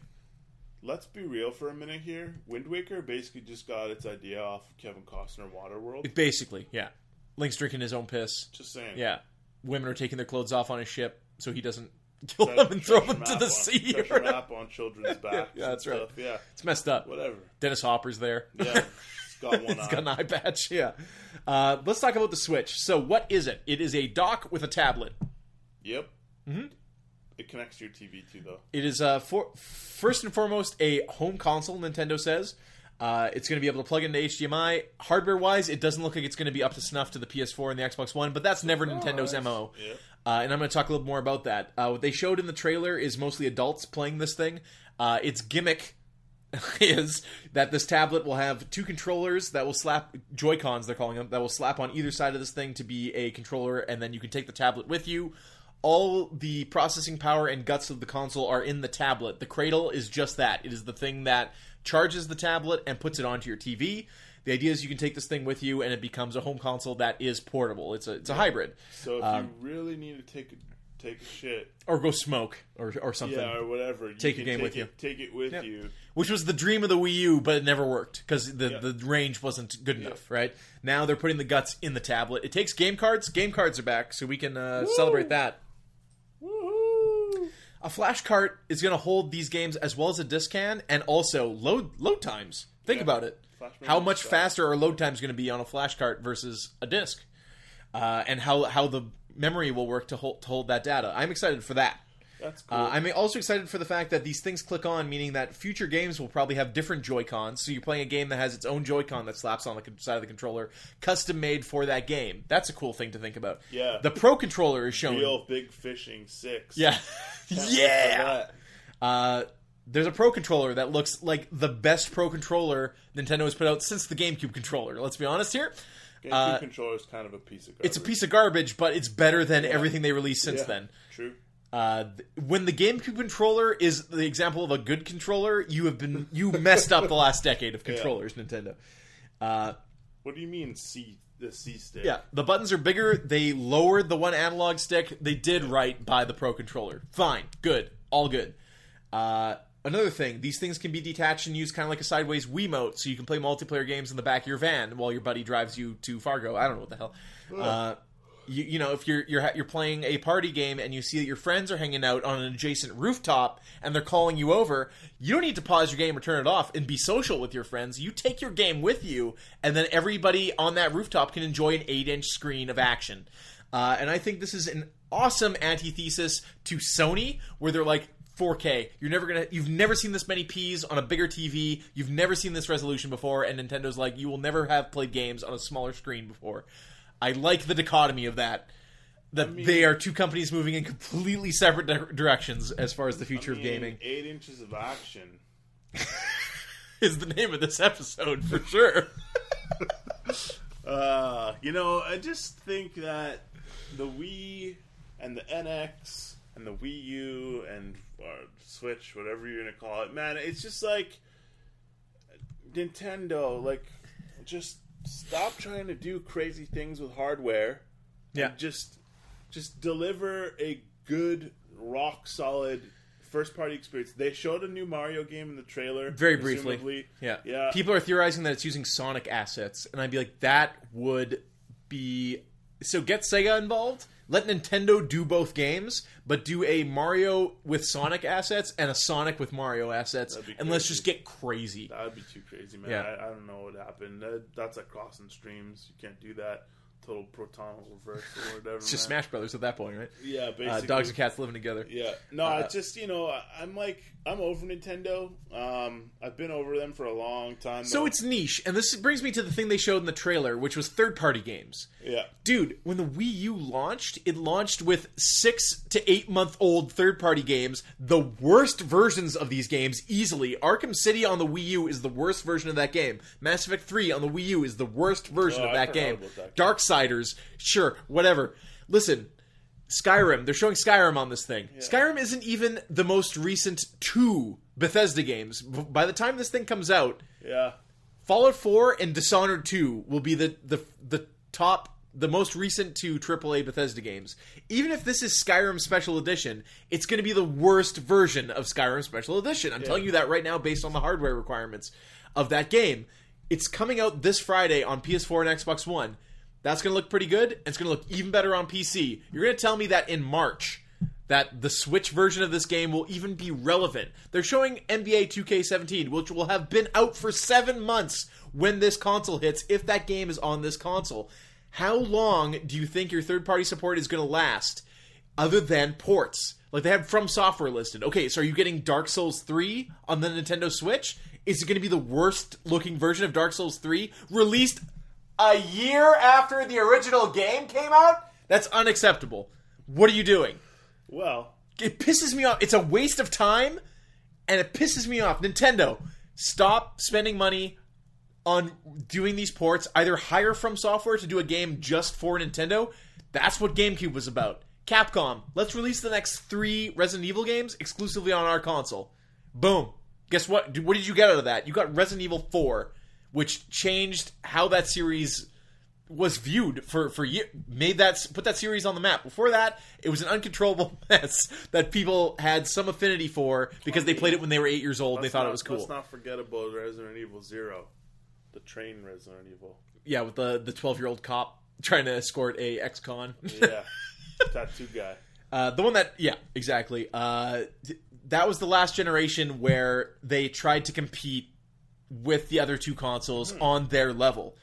let's be real for a minute here. Wind Waker basically just got its idea off of Kevin Costner Waterworld. It basically, yeah. Link's drinking his own piss. just saying. Yeah. Women are taking their clothes off on his ship so he doesn't kill them and throw them to the on- sea. or map on children's backs. Yeah, that's right. stuff. Yeah, It's messed up. whatever. Dennis Hopper's there. Yeah, it's got one He's eye. got an eye patch. Yeah. Uh, let's talk about the Switch. So, what is it? It is a dock with a tablet. Yep. Mm-hmm. It connects to your TV too, though. It is uh, for, first and foremost a home console. Nintendo says uh, it's going to be able to plug into HDMI. Hardware wise, it doesn't look like it's going to be up to snuff to the PS4 and the Xbox One, but that's never Nintendo's mo. Yep. Uh, and I'm going to talk a little more about that. Uh, what they showed in the trailer is mostly adults playing this thing. Uh, its gimmick is that this tablet will have two controllers that will slap Joy Cons, they're calling them, that will slap on either side of this thing to be a controller, and then you can take the tablet with you. All the processing power and guts of the console are in the tablet. The cradle is just that. It is the thing that charges the tablet and puts it onto your TV. The idea is you can take this thing with you, and it becomes a home console that is portable. It's a it's a hybrid, So if Um, you really need to take a take a shit, or go smoke or or something. yeah, or whatever, you Take your game take with it, you. Take it with Yep. you. which was the dream of the Wii U, but it never worked because the the range wasn't good enough. Right now, they're putting the guts in the tablet. It takes game cards. Game cards are back, so we can uh, celebrate that. Woohoo! A flash cart is going to hold these games as well as a disc can, and also load load times. Think about it. How much stuff. faster are load times going to be on a flash cart versus a disc, uh, and how how the memory will work to hold to hold that data. I'm excited for that. That's cool. Uh, I'm also excited for the fact that these things click on, meaning that future games will probably have different Joy Cons. So you're playing a game that has its own Joy Con that slaps on the side of the controller, custom made for that game. That's a cool thing to think about. Yeah. The Pro controller is shown. Real big fishing six. Yeah. Can't wait for yeah. Uh, there's a Pro controller that looks like the best Pro controller Nintendo has put out since the GameCube controller. Let's be honest here. GameCube Uh, controller is kind of a piece of. Garbage. It's a piece of garbage, but it's better than everything they released since Yeah, then. True. Uh, th- when the GameCube controller is the example of a good controller, you have been you messed up the last decade of controllers, Nintendo. Uh, What do you mean C the C stick? yeah, the buttons are bigger. They lowered the one analog stick. They did right by the Pro controller. Fine, good, all good. Uh, another thing, these things can be detached and used kind of like a sideways Wiimote, so you can play multiplayer games in the back of your van while your buddy drives you to Fargo. I don't know what the hell. Uh, you, you know, if you're you're you're playing a party game and you see that your friends are hanging out on an adjacent rooftop and they're calling you over, you don't need to pause your game or turn it off and be social with your friends. You take your game with you, and then everybody on that rooftop can enjoy an eight-inch screen of action. Uh, and I think this is an awesome antithesis to Sony, where they're like. 4K. You're never gonna. You've never seen this many P's on a bigger TV. You've never seen this resolution before, and Nintendo's like, you will never have played games on a smaller screen before. I like the dichotomy of that. that mean- they are two companies moving in completely separate di- directions as far as the future I mean, of gaming Eight inches of action. is the name of this episode for sure. Uh, you know, I just think that the Wii and the NX and the Wii U and or Switch, whatever you're gonna call it, man, it's just like Nintendo. Like, just stop trying to do crazy things with hardware. Yeah. and just just deliver a good, rock solid first party experience. They showed a new Mario game in the trailer, Very briefly. presumably. Yeah. Yeah. People are theorizing that it's using Sonic assets, and I'd be like, that would be so get Sega involved. Let Nintendo do both games, but do a Mario with Sonic assets and a Sonic with Mario assets, and let's just get crazy. That would be too crazy, man. Yeah. I, I don't know what happened. That, that's like crossing streams. You can't do that. Total proton reverse or whatever. It's just man. Smash Brothers at that point, right? Yeah, basically. Uh, dogs and cats living together. Yeah. No, Uh, it's just you know I'm like I'm over Nintendo. Um, I've been over them for a long time. So though. it's niche, and this brings me to the thing they showed in the trailer, which was third-party games. yeah. Dude, when the Wii U launched, it launched with six to eight month old third party games, the worst versions of these games easily. Arkham City on the Wii U is the worst version of that game. Mass Effect 3 on the Wii U is the worst version Oh, of that game. that game. Darksiders, sure, whatever. Listen, Skyrim, they're showing Skyrim on this thing. Skyrim isn't even the most recent two Bethesda games. By the time this thing comes out, Yeah. Fallout 4 and Dishonored 2 will be the the the top the most recent two AAA Bethesda games. Even if this is Skyrim Special Edition, it's going to be the worst version of Skyrim Special Edition. I'm telling you that right now based on the hardware requirements of that game. It's coming out this Friday on PS4 and Xbox One. That's going to look pretty good, it's going to look even better on PC. You're going to tell me that in March that the Switch version of this game will even be relevant. They're showing NBA 2K17, which will have been out for seven months when this console hits, if that game is on this console. How long do you think your third party support is going to last other than ports? Like they have From Software listed. Okay, so are you getting Dark Souls 3 on the Nintendo Switch? Is it going to be the worst looking version of Dark Souls 3 released a year after the original game came out? That's unacceptable. What are you doing? Well, it pisses me off. It's a waste of time, and it pisses me off. Nintendo, stop spending money on doing these ports. Either hire from software to do a game just for Nintendo. That's what GameCube was about. Capcom, let's release the next three Resident Evil games exclusively on our console. Boom. Guess what? What did you get out of that? You got Resident Evil 4, which changed how that series was viewed for for year, made that put that series on the map. Before that, it was an uncontrollable mess that people had some affinity for because they played it when they were eight years old. and They thought not- it was cool. Let's not forget about Resident Evil Zero, the train Resident Evil. Yeah, with the the twelve year old cop trying to escort a ex con. Yeah, tattoo guy. Uh, the one that, yeah, exactly. Uh, th- that was the last generation where they tried to compete with the other two consoles hmm. on their level.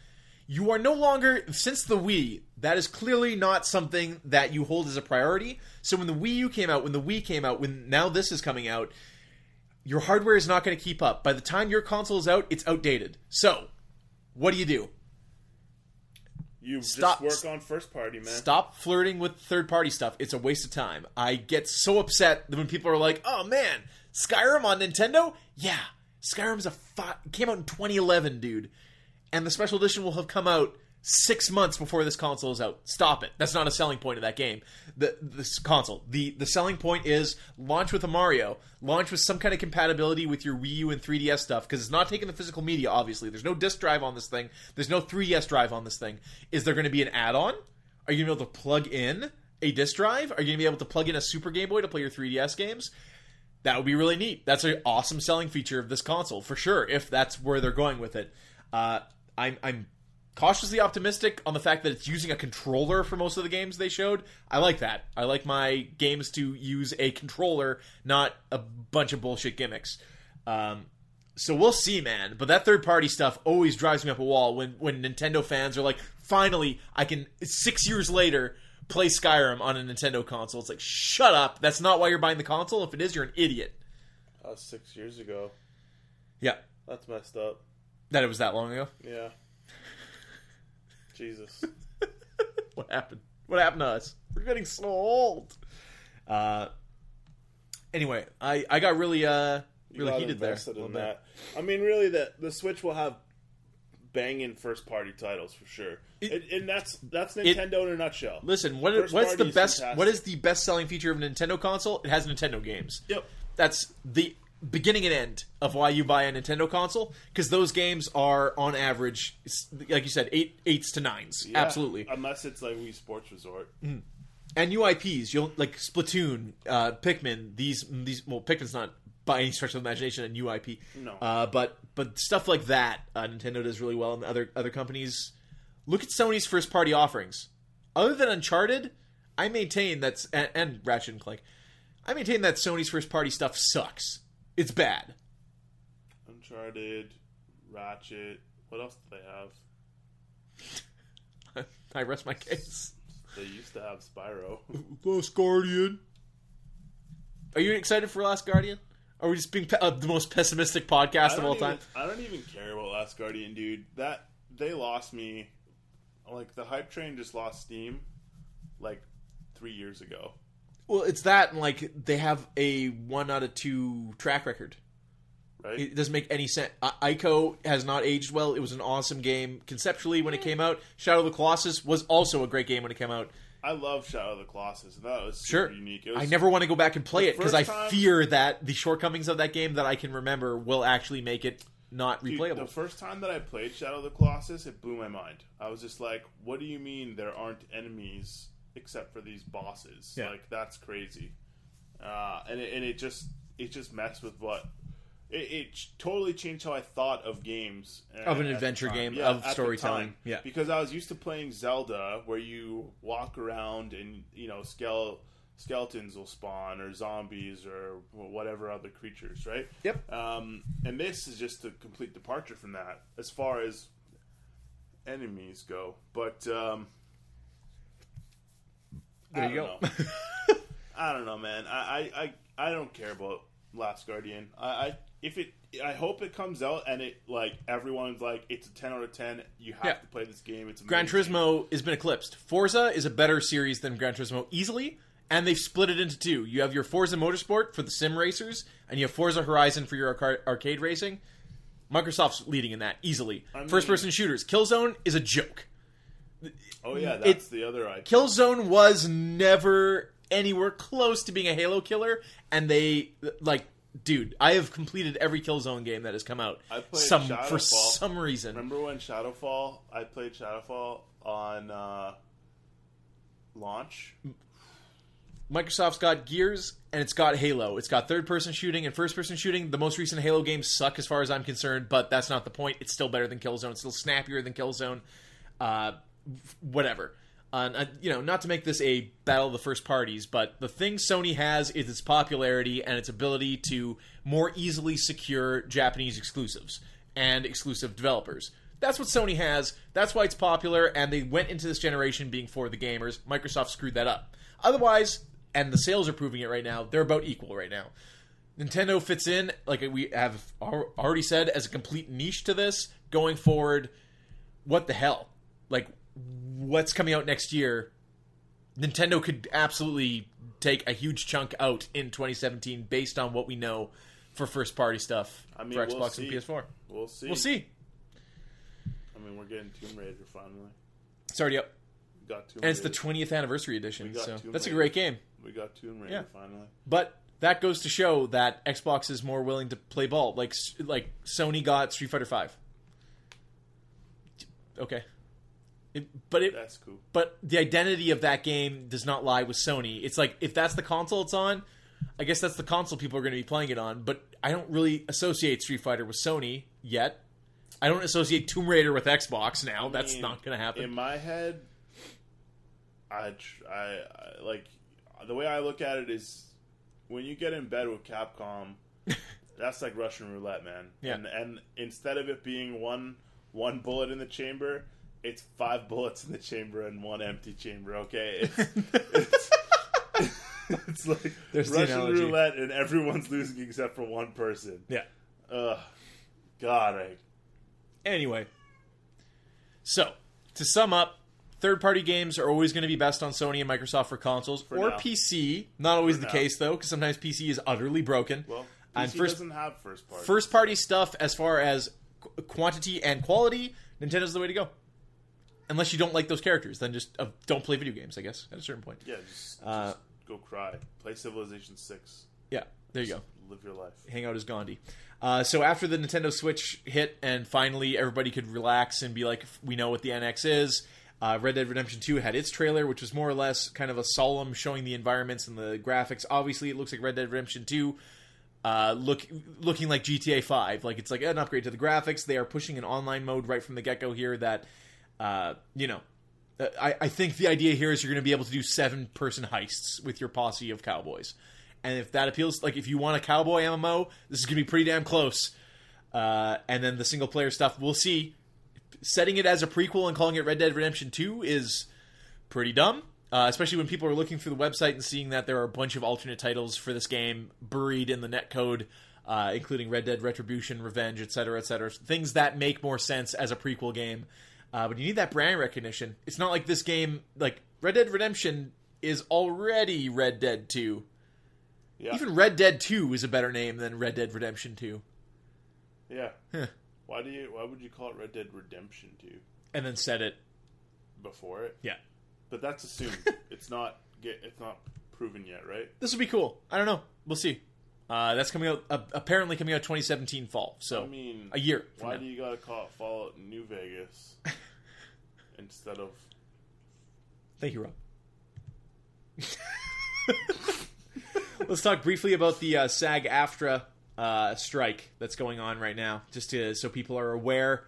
You are no longer, since the Wii, that is clearly not something that you hold as a priority. So when the Wii U came out, when the Wii came out, when now this is coming out, your hardware is not going to keep up. By the time your console is out, it's outdated. So, what do you do? You Stop- just work on first party, man. Stop flirting with third party stuff. It's a waste of time. I get so upset when people are like, "Oh man, Skyrim on Nintendo?" Yeah, Skyrim's a fi- came out in 2011, dude, and the special edition will have come out six months before this console is out. Stop it. That's not a selling point of that game. The this console. The the selling point is launch with a Mario, launch with some kind of compatibility with your Wii U and 3DS stuff because it's not taking the physical media. Obviously, there's no disc drive on this thing. There's no 3DS drive on this thing. Is there going to be an add-on? Are you going to be able to plug in a disc drive? Are you going to be able to plug in a Super Game Boy to play your 3DS games? That would be really neat. That's an awesome selling feature of this console for sure. If that's where they're going with it, uh, I'm I'm cautiously optimistic on the fact that it's using a controller for most of the games they showed. I like that. I like my games to use a controller, not a bunch of bullshit gimmicks. Um, so we'll see, man. But that third party stuff always drives me up a wall when when Nintendo fans are like, finally, I can six years later play Skyrim on a Nintendo console. It's like, shut up. That's not why you're buying the console. If it is, you're an idiot. That was six years ago. Yeah, That's messed up. that it was that long ago. Yeah. Jesus. what happened? What happened to us? We're getting so old. Uh, anyway, I I got really uh really heated there. invested a little in that. I mean, really, the the Switch will have banging first party titles for sure, It- and, and that's that's Nintendo in a nutshell. Listen, what, First what's the best? fantastic. What is the best selling feature of a Nintendo console? It has Nintendo games. Yep. That's the beginning and end of why you buy a Nintendo console because those games are on average, like you said, eight eights to nines. Yeah, Absolutely. Unless it's like Wii Sports Resort. and UIPs, you'll like Splatoon, uh, Pikmin. These these well, Pikmin's not by any stretch of imagination an UIP. No. uh, but but stuff like that, uh, Nintendo does really well, and other other companies. Look at Sony's first party offerings. Other than Uncharted, I maintain that's and, and Ratchet and Clank. I maintain that Sony's first party stuff sucks. It's bad. Uncharted, Ratchet. What else do they have? I rest my case. They used to have Spyro. Last Guardian. Are you excited for Last Guardian? Are we just being pe- uh, the most pessimistic podcast of all even- time? I don't even care about Last Guardian, dude. That they lost me. Like the hype train just lost steam, like three years ago. Well, it's that, and like they have a one out of two track record. Right? It doesn't make any sense. I- Ico has not aged well. It was an awesome game conceptually when it came out. Shadow of the Colossus was also a great game when it came out. I love Shadow of the Colossus. That was Sure, unique. Was, I never want to go back and play it because I time- fear that the shortcomings of that game that I can remember will actually make it not Dude, replayable. the first time that I played Shadow of the Colossus, it blew my mind. I was just like, "What do you mean there aren't enemies except for these bosses? Yeah. Like that's crazy." Uh, and it, and it just it just messed with what it, it totally changed how I thought of games uh, Of an adventure game, Yeah, of storytelling. Yeah. because I was used to playing Zelda, where you walk around and you know skele- skeletons will spawn or zombies or whatever other creatures, right? Yep. Um, and this is just a complete departure from that as far as enemies go. But um, there I you go. I don't know, man. I, I, I, I don't care about Last Guardian. I, I if it I hope it comes out and it like everyone's like it's a ten out of ten. You have Yeah. to play this game. It's Gran amazing. Turismo has been eclipsed. Forza is a better series than Gran Turismo easily, and they've split it into two. You have your Forza Motorsport for the sim racers, and you have Forza Horizon for your arca- arcade racing. Microsoft's leading in that easily. I mean- First person shooters. Killzone is a joke. Oh yeah, It- that's the other IP. Killzone was never anywhere close to being a Halo killer, and they like, dude, I have completed every Killzone game that has come out. I played some for some reason. Remember when Shadowfall? I played Shadowfall on uh, launch. Microsoft's got Gears and it's got Halo. It's got third person shooting and first person shooting. The most recent Halo games suck as far as I'm concerned, but that's not the point. It's still better than Killzone. It's still snappier than Killzone. Uh, whatever. Uh, you know, not to make this a battle of the first parties, but the thing Sony has is its popularity and its ability to more easily secure Japanese exclusives and exclusive developers. That's what Sony has. That's why it's popular, and they went into this generation being for the gamers. Microsoft screwed that up. Otherwise, and the sales are proving it right now, they're about equal right now. Nintendo fits in, like we have already said, as a complete niche to this. Going forward, what the hell? Like, what's coming out next year? Nintendo could absolutely take a huge chunk out in 2017 based on what we know for first party stuff I mean, for we'll Xbox and. PS4. We'll see. We'll see. I mean, we're getting Tomb Raider finally. It's already up. We got Tomb And it's the 20th anniversary edition, so Tomb that's a great game. we got Tomb Raider Yeah. finally. But that goes to show that Xbox is more willing to play ball. Like like Sony got Street Fighter Five. Okay, It- but it That's cool. but the identity of that game does not lie with Sony. It's like if that's the console it's on, I guess that's the console people are going to be playing it on. But I don't really associate Street Fighter with Sony yet. I don't associate Tomb Raider with Xbox now. that's mean, not going to happen. In my head, I, tr- I, I like the way I look at it is when you get in bed with Capcom, that's like Russian roulette, man. Yeah. And and instead of it being one one bullet in the chamber, it's five bullets in the chamber and one empty chamber. Okay, it's it's, it's like There's Russian analogy. roulette, and everyone's losing except for one person. yeah. Ugh, God, I Anyway, so to sum up, third party games are always going to be best on Sony and Microsoft for consoles or now. PC. Not always For the now. case though, because sometimes PC is utterly broken. Well, And PC first- doesn't have first party. First party stuff, as far as qu- quantity and quality, Nintendo's the way to go. Unless you don't like those characters, then just uh, don't play video games. I guess at a certain point. Yeah, just, Uh, just go cry. Play Civilization Six. Yeah, there you go. Live your life. hang out as Gandhi. Uh, so after the Nintendo Switch hit, and finally everybody could relax and be like, we know what the NX is. Uh, Red Dead Redemption 2 had its trailer, which was more or less kind of a solemn showing the environments and the graphics. Obviously, it looks like Red Dead Redemption 2, uh, look looking like GTA 5. Like it's like an upgrade to the graphics. They are pushing an online mode right from the get go here. That uh, you know, uh, I, I think the idea here is you're going to be able to do seven person heists with your posse of cowboys. And if that appeals, like if you want a cowboy MMO, this is going to be pretty damn close. Uh, and then the single player stuff, we'll see. Setting it as a prequel and calling it Red Dead Redemption 2 is pretty dumb. Uh, especially when people are looking through the website and seeing that there are a bunch of alternate titles for this game buried in the netcode, uh, including Red Dead Retribution, Revenge, etc., etc. Things that make more sense as a prequel game. Uh, but you need that brand recognition. It's not like this game, like Red Dead Redemption, is already Red Dead 2. Yeah. Even Red Dead 2 is a better name than Red Dead Redemption 2. yeah. Huh. Why do you? Why would you call it Red Dead Redemption Two And then set it. before it? Yeah. But that's assumed. it's not. It's not proven yet, right? This would be cool. I don't know. We'll see. Uh, that's coming out, uh, apparently coming out 2017 fall. So, I mean, a year. Why now. do you gotta call it Fallout New Vegas instead of? Thank you, Rob. Let's talk briefly about the uh, SAG AFTRA uh, strike that's going on right now, just to, so people are aware.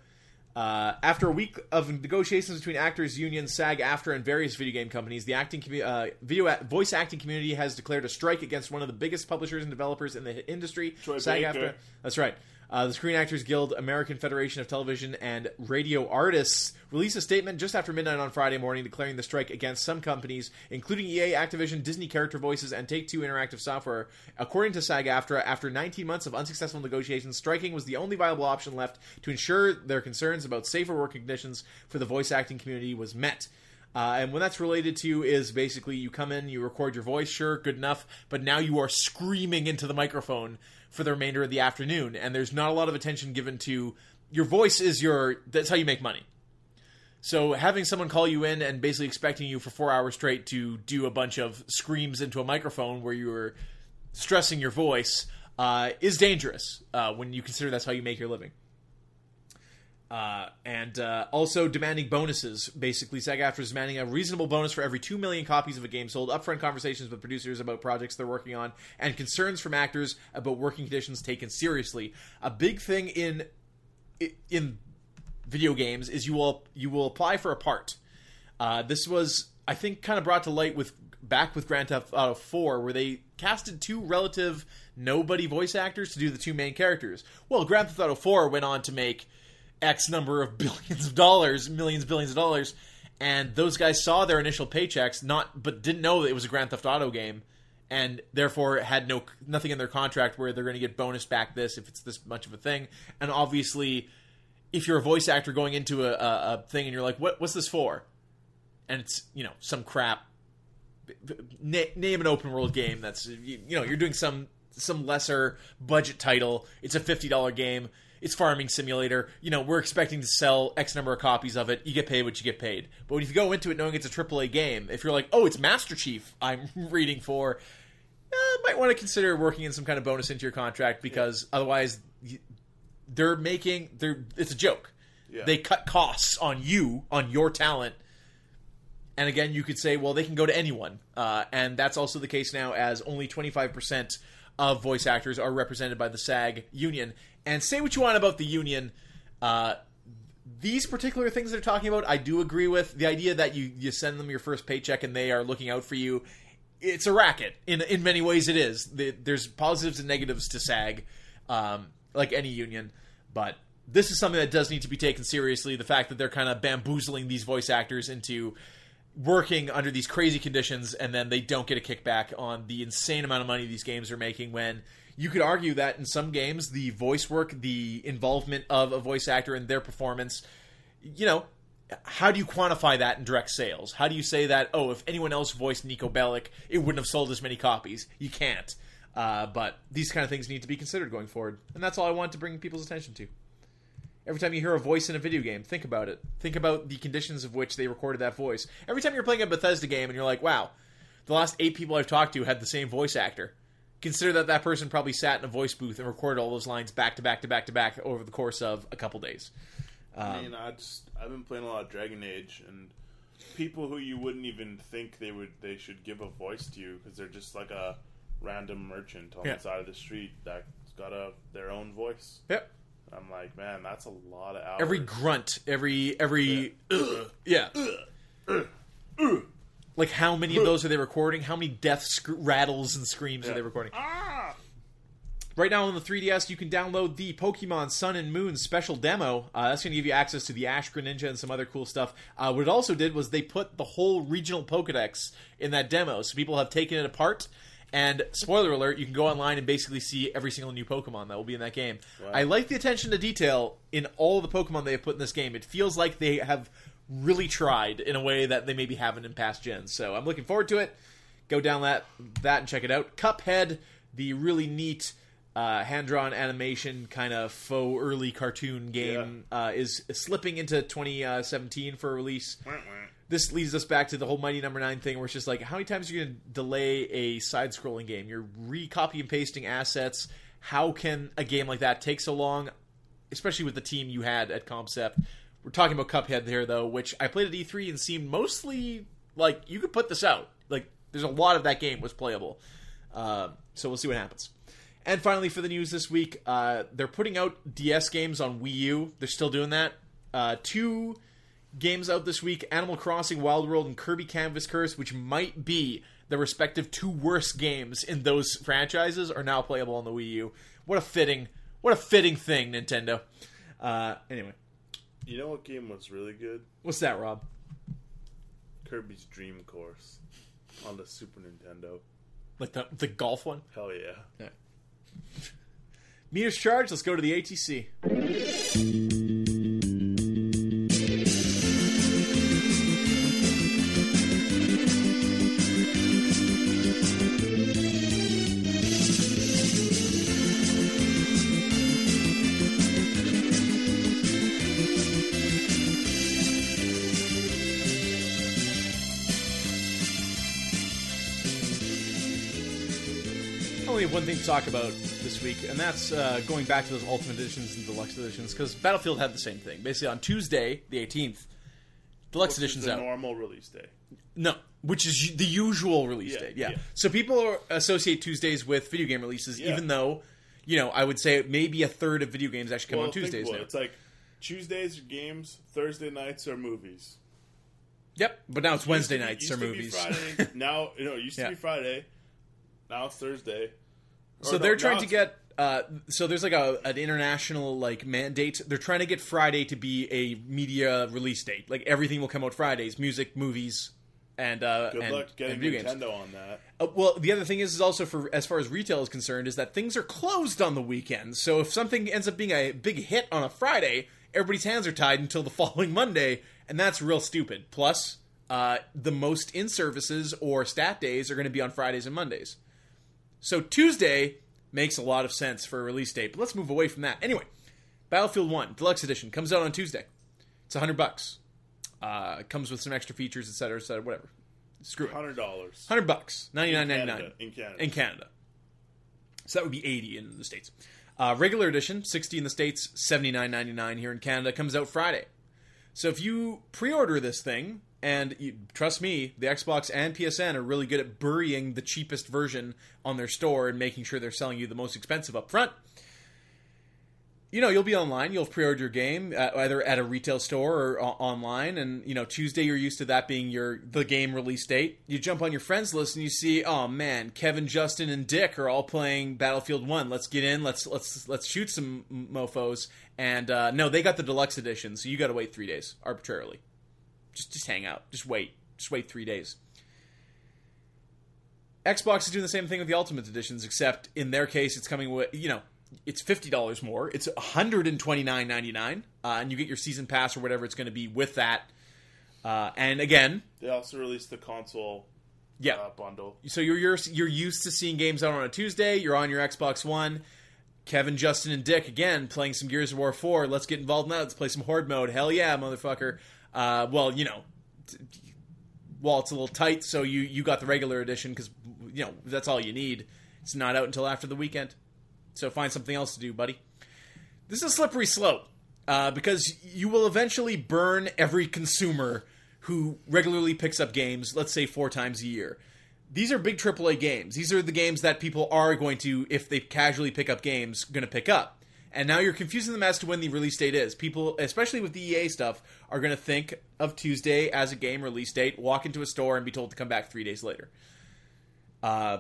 Uh, after a week of negotiations between actors, unions, SAG, AFTRA, and various video game companies, the acting commu- uh, video a- voice acting community has declared a strike against one of the biggest publishers and developers in the industry. Troy SAG. AFTRA. That's right. Uh, the Screen Actors Guild, American Federation of Television and Radio Artists released a statement just after midnight on Friday morning declaring the strike against some companies, including EA, Activision, Disney Character Voices, and Take Two Interactive Software. According to SAG AFTRA, after 19 months of unsuccessful negotiations, striking was the only viable option left to ensure their concerns about safer work conditions for the voice acting community was met. Uh, and when that's related to is basically you come in, you record your voice, sure, good enough, but now you are screaming into the microphone for the remainder of the afternoon, and there's not a lot of attention given to your voice is your that's how you make money. So having someone call you in and basically expecting you for four hours straight to do a bunch of screams into a microphone where you're stressing your voice uh, is dangerous uh, when you consider that's how you make your living. Uh, and uh, also demanding bonuses. Basically, SAG-AFTRA is demanding a reasonable bonus for every two million copies of a game sold. Upfront conversations with producers about projects they're working on, and concerns from actors about working conditions taken seriously. A big thing in in video games is you will you will apply for a part. Uh, this was, I think, kind of brought to light with back with Grand Theft Auto 4, where they casted two relative nobody voice actors to do the two main characters. Well, Grand Theft Auto 4 went on to make X number of billions of dollars, millions, billions of dollars, and those guys saw their initial paychecks, not but didn't know that it was a Grand Theft Auto game, and therefore had no nothing in their contract where they're going to get bonus back this if it's this much of a thing, and obviously. If you're a voice actor going into a, a, a thing and you're like, "What? What's this for?" and it's you know some crap na- name an open world game that's you, you know you're doing some some lesser budget title it's a $50 game it's farming simulator. You know we're expecting to sell x number of copies of it. You get paid what you get paid. But if you go into it knowing it's a aaa game if you're like oh it's master chief i'm reading for uh, might want to consider working in some kind of bonus into your contract because otherwise y- they're making they're it's a joke. Yeah. they cut costs on you on your talent. And again, you could say, well, they can go to anyone. Uh, and that's also the case now, as only 25% of voice actors are represented by the SAG union. And say what you want about the union. Uh, these particular things they're talking about, I do agree with. The idea that you, you send them your first paycheck and they are looking out for you, it's a racket. In, in many ways, it is. The, there's positives and negatives to SAG, um, like any union. But this is something that does need to be taken seriously. The fact that they're kind of bamboozling these voice actors into working under these crazy conditions and then they don't get a kickback on the insane amount of money these games are making when you could argue that in some games the voice work the involvement of a voice actor in their performance you know how do you quantify that in direct sales? How do you say that? Oh, if anyone else voiced Niko Bellic, it wouldn't have sold as many copies. You can't. Uh, but these kind of things need to be considered going forward, and that's all I want to bring people's attention to. Every time you hear a voice in a video game, think about it. Think about the conditions of which they recorded that voice. Every time you're playing a Bethesda game and you're like, "Wow, the last eight people I've talked to had the same voice actor." Consider that that person probably sat in a voice booth and recorded all those lines back to back to back to back over the course of a couple days. I um, mean, I just I've been playing a lot of Dragon Age, and people who you wouldn't even think they would they should give a voice to you because they're just like a random merchant on Yeah. the side of the street that's got a their own voice. Yep. I'm like, man, that's a lot of hours. Every grunt, every every ugh, yeah. Like how many of those are they recording? How many death sc- rattles and screams are they recording? ah, Right now on the 3DS, you can download the Pokemon Sun and Moon special demo. Uh, that's going to give you access to the Ash Greninja and some other cool stuff. Uh, what it also did was they put the whole regional Pokedex in that demo, so people have taken it apart. And spoiler alert, you can go online and basically see every single new Pokemon that will be in that game. I like the attention to detail in all the Pokemon they have put in this game. It feels like they have really tried in a way that they maybe haven't in past gens. So I'm looking forward to it. Go down that that and check it out. Cuphead, the really neat uh, hand drawn animation kind of faux early cartoon game, uh, is slipping into 2017 for a release. wah, wah. This leads us back to the whole Mighty Number Nine thing, where it's just like, how many times are you going to delay a side scrolling game? You're re-copy and pasting assets. How can a game like that take so long? Especially with the team you had at Comcept. We're talking about Cuphead there, though, which I played at E3 and seemed mostly like you could put this out. Like, there's a lot of that game was playable. Uh, so we'll see what happens. And finally, for the news this week, uh, they're putting out DS games on Wii U. They're still doing that. Uh, two games out this week Animal Crossing Wild World and Kirby Canvas Curse, which might be the respective two worst games in those franchises, are now playable on the Wii U. What a fitting, what a fitting thing, Nintendo. Uh, anyway, You know what game was really good? what's that, Rob? Kirby's Dream Course on the Super Nintendo. Like the the golf one? Hell yeah. Meters charged. Let's go to the ATC. One thing to talk about this week, and that's uh, going back to those Ultimate Editions and Deluxe Editions, because Battlefield had the same thing. Basically, on Tuesday, the 18th, Deluxe Which is Edition's the out. normal release day. No, which is the usual release Yeah, date. Yeah. yeah. So people are, associate Tuesdays with video game releases, Yeah. even though, you know, I would say maybe a third of video games actually come on think Tuesdays about it. now. It's like Tuesdays are games, Thursday nights are movies. Yep, but now it's Wednesday Used to be- nights used or to be movies. Friday, now you know it used to Yeah. be Friday. Now it's Thursday. So they're trying to get. Uh, so there's like a an international like mandate. They're trying to get Friday to be a media release date. Like everything will come out Fridays, music, movies, and uh, Good and, luck getting and video games. On that. Uh, well, the other thing is, is also for as far as retail is concerned, is that things are closed on the weekend. So if something ends up being a big hit on a Friday, everybody's hands are tied until the following Monday, and that's real stupid. Plus, uh, the most in services or stat days are going to be on Fridays and Mondays. So Tuesday makes a lot of sense for a release date. But let's move away from that. Anyway, Battlefield One Deluxe Edition comes out on Tuesday. It's hundred bucks. Uh, it comes with some extra features, etc., etc., whatever. Screw it. Hundred dollars. Hundred bucks, ninety nine ninety nine Canada, in Canada. in Canada. So that would be eighty in the states. Uh, regular edition, sixty in the states, seventy nine ninety nine here in Canada. Comes out Friday. So if you pre-order this thing, and you, trust me, the Xbox and PSN are really good at burying the cheapest version on their store and making sure they're selling you the most expensive up front. You know, you'll be online. You'll pre-order your game uh, either at a retail store or online, and you know Tuesday you're used to that being your the game release date. You jump on your friends list and you see, oh man, Kevin, Justin, and Dick are all playing Battlefield One. Let's get in. Let's let's let's shoot some mofo's. And uh, no, they got the deluxe edition, so you got to wait three days arbitrarily. Just just hang out. Just wait. Just wait three days. Xbox is doing the same thing with the Ultimate Editions, except in their case, it's coming with you know it's fifty dollars more. It's one hundred and twenty nine ninety nine, uh, and you get your season pass or whatever it's going to be with that. Uh, and again, They also released the console yeah. uh, bundle. so you're, you're you're used to seeing games out on a Tuesday. You're on your Xbox One. Kevin, Justin, and Dick again playing some Gears of War Four. Let's get involved in that. Let's play some Horde mode. Hell yeah, motherfucker. Uh, well, you know, t- well, it's a little tight, so you you got the regular edition because you know that's all you need. It's not out until after the weekend, so find something else to do, buddy. This is a slippery slope uh, because you will eventually burn every consumer who regularly picks up games, let's say four times a year. These are big AAA games. These are the games that people are going to, if they casually pick up games, going to pick up. And now you're confusing them as to when the release date is. People, especially with the EA stuff, are going to think of Tuesday as a game release date, walk into a store, and be told to come back three days later. Uh,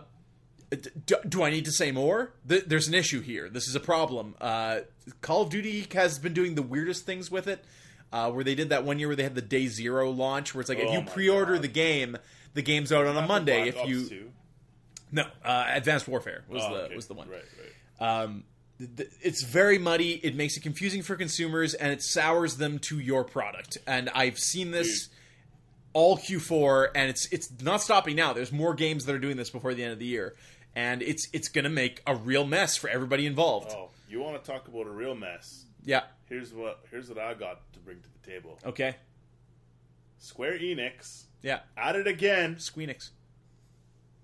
do, do I need to say more? Th- there's an issue here. This is a problem. Uh, Call of Duty has been doing the weirdest things with it. Uh, where they did that one year where they had the day zero launch, where it's like if Oh you pre-order God. the game, the game's out on a Monday. If you 2? no, uh, Advanced Warfare was Oh, the okay. was the one. Right, right. Um, it's very muddy. It makes it confusing for consumers, and it sours them to your product. And I've seen this all Q4, and it's it's not stopping now. There's more games that are doing this before the end of the year, and it's it's going to make a real mess for everybody involved. Oh, you want to talk about a real mess? Yeah. Here's what here's what I got to bring to the table. Okay. Square Enix Yeah. at it again. Squeenix.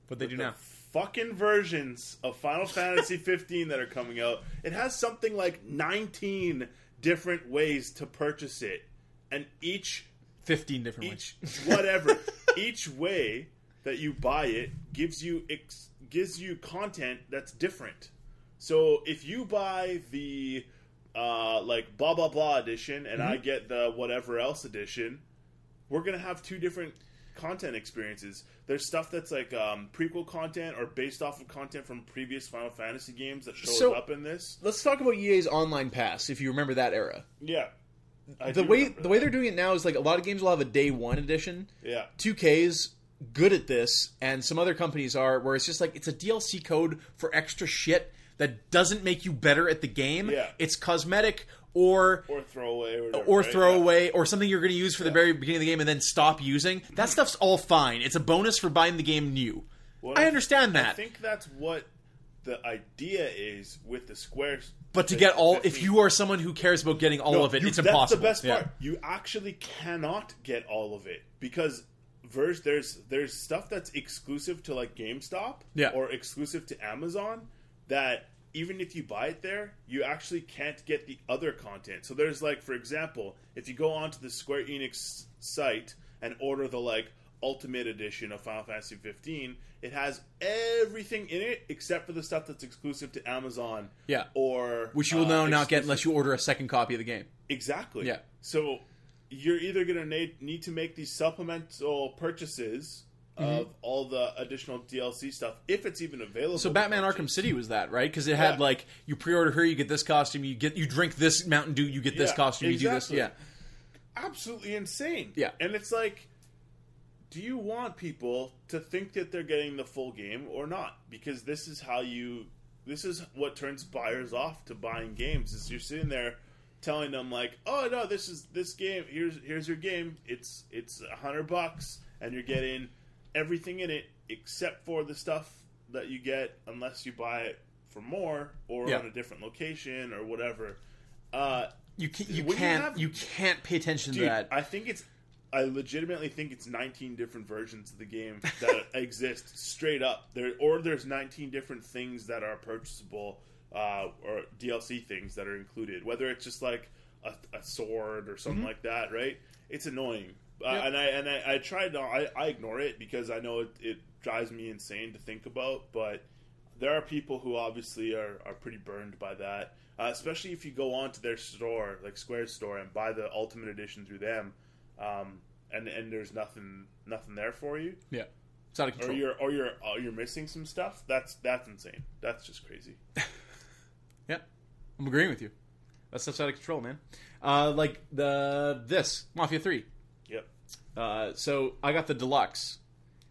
What they do the now? Fucking versions of Final Fantasy 15 that are coming out. It has something like 19 different ways to purchase it, and each Fifteen different ones. each whatever each way that you buy it gives you ex- gives you content that's different. So if you buy the uh, like blah blah blah edition and Mm-hmm. I get the whatever else edition, we're gonna have two different content experiences. There's stuff that's like um, prequel content or based off of content from previous Final Fantasy games that shows So- up in this. Let's talk about EA's online pass. If you remember that era, Yeah, I the do way remember the way that. they're doing it now is like a lot of games will have a day one edition. yeah 2K's good at this, and some other companies are, where it's just like it's a DLC code for extra shit that doesn't make you better at the game. Yeah. It's cosmetic or or throwaway or whatever, or right? throwaway or something you're going to use for the very beginning of the game and then stop using. That stuff's all fine. It's a bonus for buying the game new. Well, I understand I that. I think that's what the idea is with the squares. But to get all, if you are someone who cares about getting all No, of it, you- it's that's impossible. the best Yeah. part. You actually cannot get all of it because there's there's stuff that's exclusive to like GameStop Yeah. or exclusive to Amazon that even if you buy it there, you actually can't get the other content. So there's like, for example, if you go onto the Square Enix site and order the like Ultimate Edition of Final Fantasy 15, it has everything in it except for the stuff that's exclusive to Amazon. Yeah. Or Which you will uh, now not get unless you order a second copy of the game. Exactly. Yeah. So you're either going to need, need to make these supplemental purchases Mm-hmm. of all the additional DLC stuff if it's even available. So Batman. Arkham City was that, right? Because it had Yeah. like you pre-order here, you get this costume, you get you drink this Mountain Dew, you get this Yeah, costume, you do this. Yeah. absolutely insane. Yeah. And it's like do you want people to think that they're getting the full game or not? Because this is how you this is what turns buyers off to buying games is you're sitting there telling them like, "Oh no, this is this game. Here's here's your game. It's it's a hundred bucks, and you're getting everything in it except for the stuff that you get unless you buy it for more or Yeah. on a different location or whatever." Uh, You can, you can't have- you can't pay attention Dude, to that. I think it's. I legitimately think it's 19 different versions of the game that exist straight up. There, or there's 19 different things that are purchasable, uh, or DLC things that are included. Whether it's just like a, a sword or something like that, right? It's annoying. Uh, and I and I, I try to I, I ignore it because I know it, it drives me insane to think about. But there are people who obviously are, are pretty burned by that. Uh, especially if you go onto their store, like Square's store, and buy the Ultimate Edition through them, um, and and there's nothing nothing there for you, yeah, it's out of control. or you're or you're or you're missing some stuff. That's that's insane. That's just crazy. Yeah, I'm agreeing with you. That stuff's out of control, man. Uh, like the this Mafia Three. Uh, so I got the deluxe,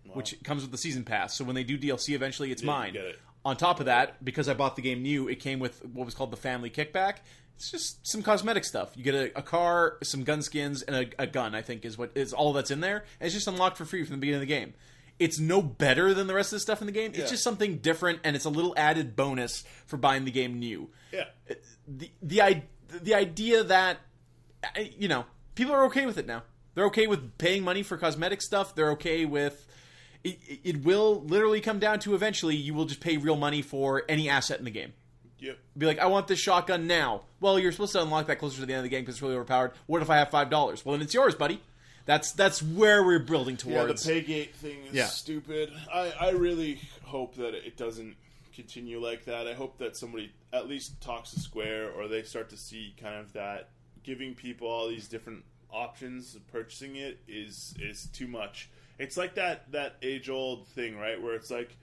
Wow. which comes with the season pass. So when they do DLC eventually, it's Yeah, mine. it. On top of that, because I bought the game new, it came with what was called the family kickback. It's just some cosmetic stuff. You get a, a car, some gun skins, and a, a gun. I think is what is all that's in there. And it's just unlocked for free from the beginning of the game. It's no better than the rest of the stuff in the game. It's just something different, and it's a little added bonus for buying the game new Yeah. the the i- the idea that you know people are okay with it now. They're okay with paying money for cosmetic stuff. They're okay with it, it- will literally come down to eventually you will just pay real money for any asset in the game. Yep. Be like, I want this shotgun now. Well, you're supposed to unlock that closer to the end of the game because it's really overpowered. What if I have five dollars? Well, then it's yours, buddy. That's that's where we're building towards. Yeah, the paygate thing is Yeah. stupid. I, I really hope that it doesn't continue like that. I hope that somebody at least talks to Square or they start to see kind of that giving people all these different options of purchasing it is is too much. It's like that that age old thing, right? Where it's like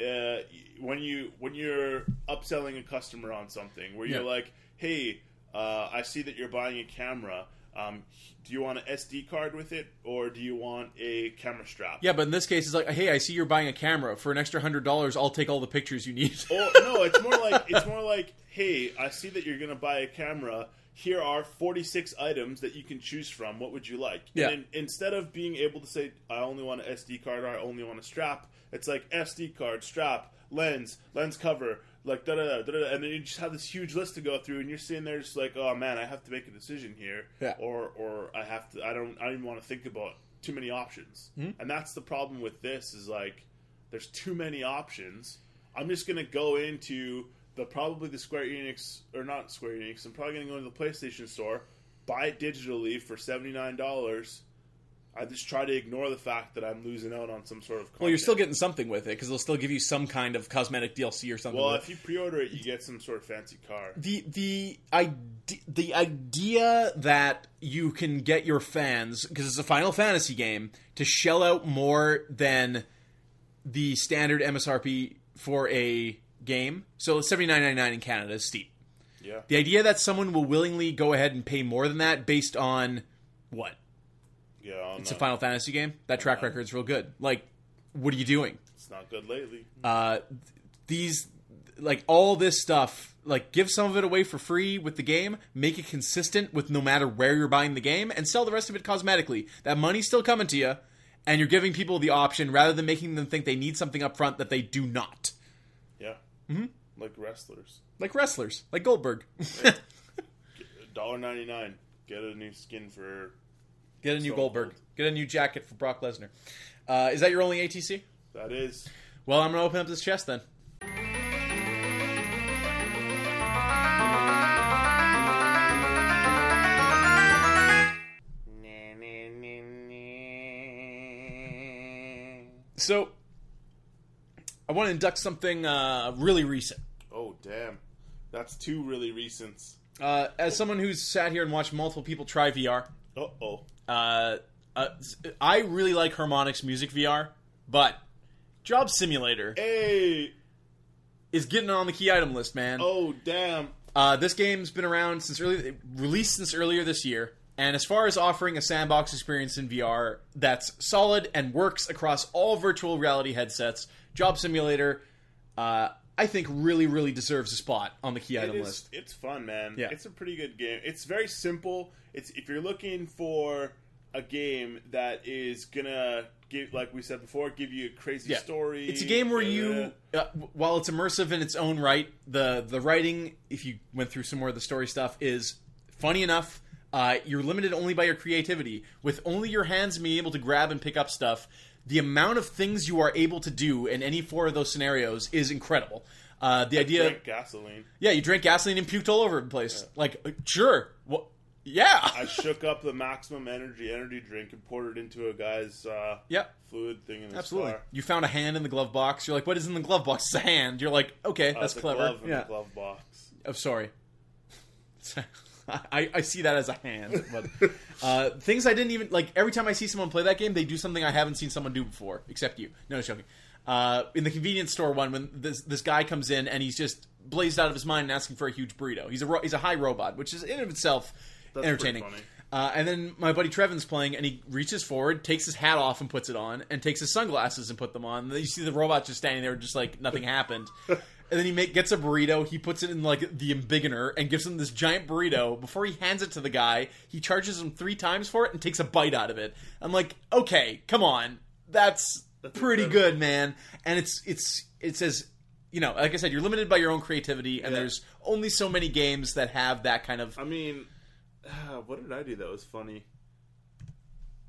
uh, when you when you're upselling a customer on something, where you're Yeah. like, "Hey, uh, I see that you're buying a camera. Um, do you want an SD card with it, or do you want a camera strap?" yeah, but in this case, it's like, hey, I see you're buying a camera for an extra hundred dollars. I'll take all the pictures you need. Or no, it's more like it's more like, "Hey, I see that you're going to buy a camera. Here are 46 items that you can choose from. What would you like?" Yeah. And in, instead of being able to say, "I only want an SD card," or "I only want a strap," it's like SD card, strap, lens, lens cover, like da da da da, da, and then you just have this huge list to go through, and you're sitting there just like, "Oh man, I have to make a decision here," Yeah. or or I have to. I don't. I don't even want to think about too many options, Hmm? and that's the problem with this. Is like, there's too many options. I'm just gonna go into the probably the Square Enix or not Square Enix. I'm probably gonna go into the PlayStation Store, buy it digitally for seventy nine dollars. I just try to ignore the fact that I'm losing out on some sort of. Content. Well, you're still getting something with it because they'll still give you some kind of cosmetic DLC or something. Well, if you pre-order it, you get some sort of fancy car. the the ide- the idea that you can get your fans because it's a Final Fantasy game to shell out more than the standard MSRP for a game. So seventy nine ninety nine in Canada is steep. Yeah, The idea that someone will willingly go ahead and pay more than that based on what? yeah. It's a Final Fantasy game. That track record's real good. Like, what are you doing? It's not good lately. uh, these like all this stuff like give some of it away for free with the game make it consistent with no matter where you're buying the game and sell the rest of it cosmetically that money's still coming to you and you're giving people the option rather than making them think they need something up front that they do not mm-hmm. like wrestlers. like wrestlers like goldberg Dollar ninety nine. Get a new skin for. get a new So goldberg cold. get a new jacket for brock lesnar uh, is that your only atc That is. well i'm gonna open up this chest then so i want to induct something uh, really recent Oh damn, that's two really recents. Uh, as someone who's sat here and watched multiple people try VR, Uh oh. uh, uh, I really like Harmonix Music VR, but Job Simulator Hey. is getting on the key item list, man. Oh damn. Uh, this game's been around since early, released since earlier this year, and as far as offering a sandbox experience in VR that's solid and works across all virtual reality headsets, Job Simulator, uh, I think really, really deserves a spot on the key It item is, list. It's fun, man. Yeah. It's a pretty good game. It's very simple. It's if you're looking for a game that is gonna give, like we said before, give you a crazy Yeah. story. It's a game where uh, you, uh, while it's immersive in its own right, the the writing, if you went through some more of the story stuff, is funny enough. Uh, you're limited only by your creativity. With only your hands being able to grab and pick up stuff, the amount of things you are able to do in any four of those scenarios is incredible. Uh, the idea, drink gasoline. yeah, you drank gasoline and puked all over the place. Like, uh, sure, well, yeah, I shook up the maximum energy energy drink and poured it into a guy's uh, yeah. fluid thing in his Absolutely. car. You found a hand in the glove box. You're like, what is in the glove box? It's a hand. You're like, okay, Uh, that's the clever. Glove in yeah. the glove box. I'm sorry. I, I see that as a hand, but uh, things I didn't even like. Every time I see someone play that game, they do something I haven't seen someone do before, except you. No, just joking. Uh, in the convenience store one, when this this guy comes in and he's just blazed out of his mind and asking for a huge burrito. He's a ro- he's a high robot, which is in of itself That's entertaining. Uh, and then my buddy Trevin's playing, and he reaches forward, takes his hat off and puts it on, and takes his sunglasses and put them on. And then you see the robot just standing there, just like nothing happened. and then he make, gets a burrito, he puts it in like the embiggener, and gives him this giant burrito. Before he hands it to the guy, he charges him three times for it and takes a bite out of it. I'm like, okay, come on, that's, That's pretty incredible. good, man. And it's it's it says. You know, like I said, you're limited by your own creativity, and Yeah. there's only so many games that have that kind of I mean, what did I do that was funny?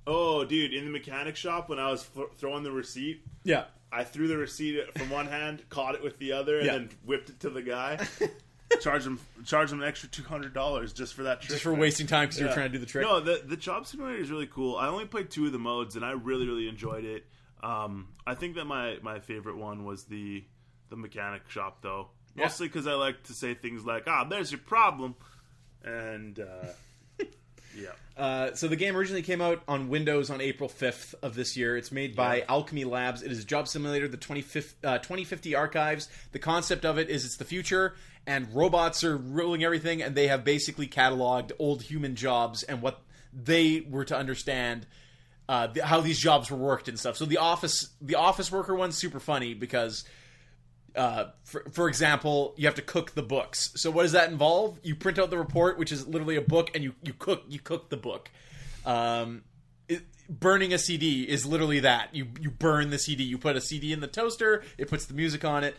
Oh, dude, in the mechanic shop when I was f- throwing the receipt, yeah. I threw the receipt from one hand, caught it with the other, and Yeah. then whipped it to the guy. charged him, charged him an extra two hundred dollars just for that trick. just for wasting time because you were trying to do the trick. No, the the job simulator is really cool. I only played two of the modes, and I really really enjoyed it. Um, I think that my my favorite one was the the mechanic shop, though, mostly because I like to say things like, "Ah, there's your problem," and uh, yeah, Uh, so the game originally came out on Windows on April 5th of this year. It's made by Yeah. Owlchemy Labs. It is a job simulator, the 25th, uh, 2050 archives. The concept of it is it's the future, and robots are ruling everything, and they have basically cataloged old human jobs and what they were to understand. Uh, th- how these jobs were worked and stuff. So the office, the office worker one's super funny because uh, for, for example, you have to cook the books. So what does that involve? You print out the report, which is literally a book, and you, you cook you cook the book. Um, it, burning a CD is literally that. You you burn the CD. You put a CD in the toaster. It puts the music on it.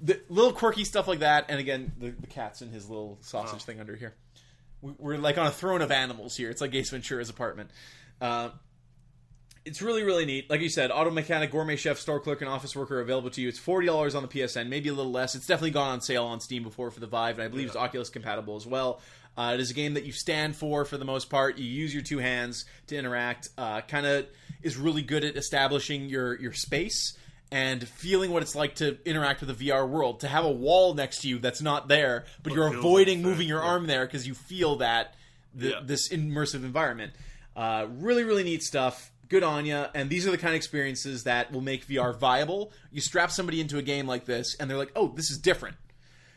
The little quirky stuff like that. And again, the, the cat's in his little sausage thing under here. We- We're like on a throne of animals here. It's like Ace Ventura's apartment. Uh, it's really really neat. Like you said, auto mechanic, gourmet chef, store clerk, and office worker available to you. It's forty dollars on the PSN, maybe a little less. It's definitely gone on sale on Steam before for the Vive, and I believe it's Oculus compatible as well. Uh, it is a game that you stand for for the most part. You use your two hands to interact. Uh, kind of is really good at establishing your your space and feeling what it's like to interact with a VR world. To have a wall next to you that's not there, but you're avoiding like moving your yeah. arm there because you feel that the, Yeah. this immersive environment. Uh, really, really neat stuff. Good on ya. And these are the kind of experiences that will make VR viable. You strap somebody into a game like this, and they're like, "Oh, this is different."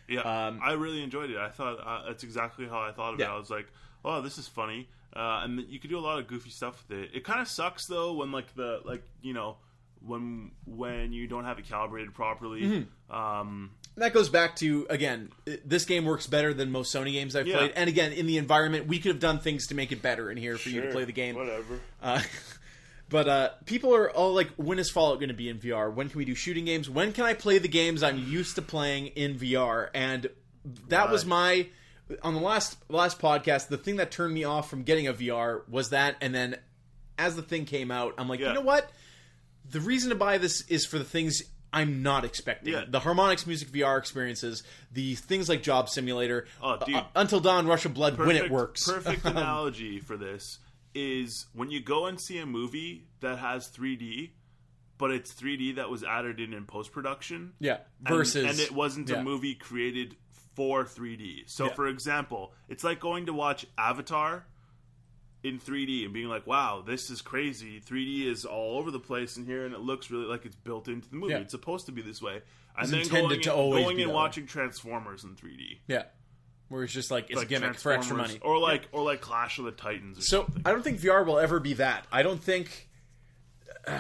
yeah. Um, I really enjoyed it. I thought uh, that's exactly how I thought of it. I was like, "Oh, this is funny," uh, and you could do a lot of goofy stuff with it. It kind of sucks though when like the like you know when when you don't have it calibrated properly. Mm-hmm. Um, that goes back to again, this game works better than most Sony games I've Yeah. played. And again, in the environment, we could have done things to make it better in here for you to play the game. Whatever. Uh, but uh, people are all like, when is Fallout going to be in VR? When can we do shooting games? When can I play the games I'm used to playing in VR? And that was my on the last last podcast. The thing that turned me off from getting a VR was that, and then as the thing came out, I'm like, Yeah. you know what? The reason to buy this is for the things I'm not expecting. Yeah. The Harmonix Music VR experiences, the things like Job Simulator, Oh, dude. uh, Until Dawn, Rush of Blood, when it works. Perfect analogy for this is when you go and see a movie that has 3D, but it's 3D that was added in in post production. yeah. Versus, and, it wasn't yeah. a movie created for 3D. So, Yeah. for example, it's like going to watch Avatar in 3D and being like, "Wow, this is crazy. 3D is all over the place in here, and it looks really like it's built into the movie. Yeah. It's supposed to be this way." And It's then going, to and, going and that way. watching Transformers in 3D, Yeah. Where it's just like it's like a gimmick for extra money. or like or like Clash of the Titans. So something. I don't think VR will ever be that. I don't think, uh,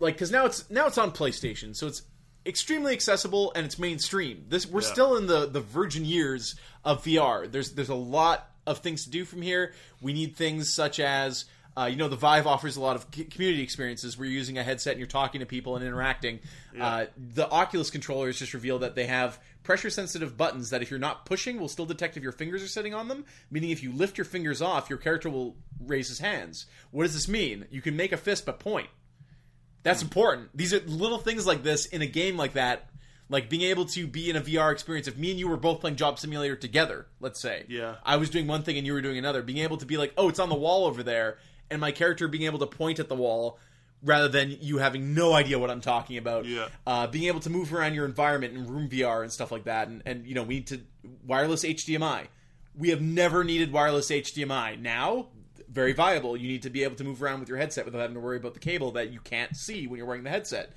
like, because now it's now it's on PlayStation, so it's extremely accessible and it's mainstream. This we're Yeah. still in the the virgin years of VR. There's there's a lot of things to do from here. We need things such as. Uh, you know, the Vive offers a lot of community experiences where you're using a headset and you're talking to people and interacting. Uh, the Oculus controllers just revealed that they have pressure sensitive buttons that if you're not pushing will still detect if your fingers are sitting on them, meaning if you lift your fingers off, your character will raise his hands. What does this mean? You can make a fist but point. That's important. These are little things like this in a game like that, like being able to be in a VR experience. If me and you were both playing Job Simulator together, let's say, Yeah. I was doing one thing and you were doing another, being able to be like, oh, it's on the wall over there, and my character being able to point at the wall rather than you having no idea what I'm talking about. Yeah. Uh, being able to move around your environment in room VR and stuff like that, and, and you know we need to wireless HDMI. We have never needed wireless HDMI. Now, very viable. You need to be able to move around with your headset without having to worry about the cable that you can't see when you're wearing the headset.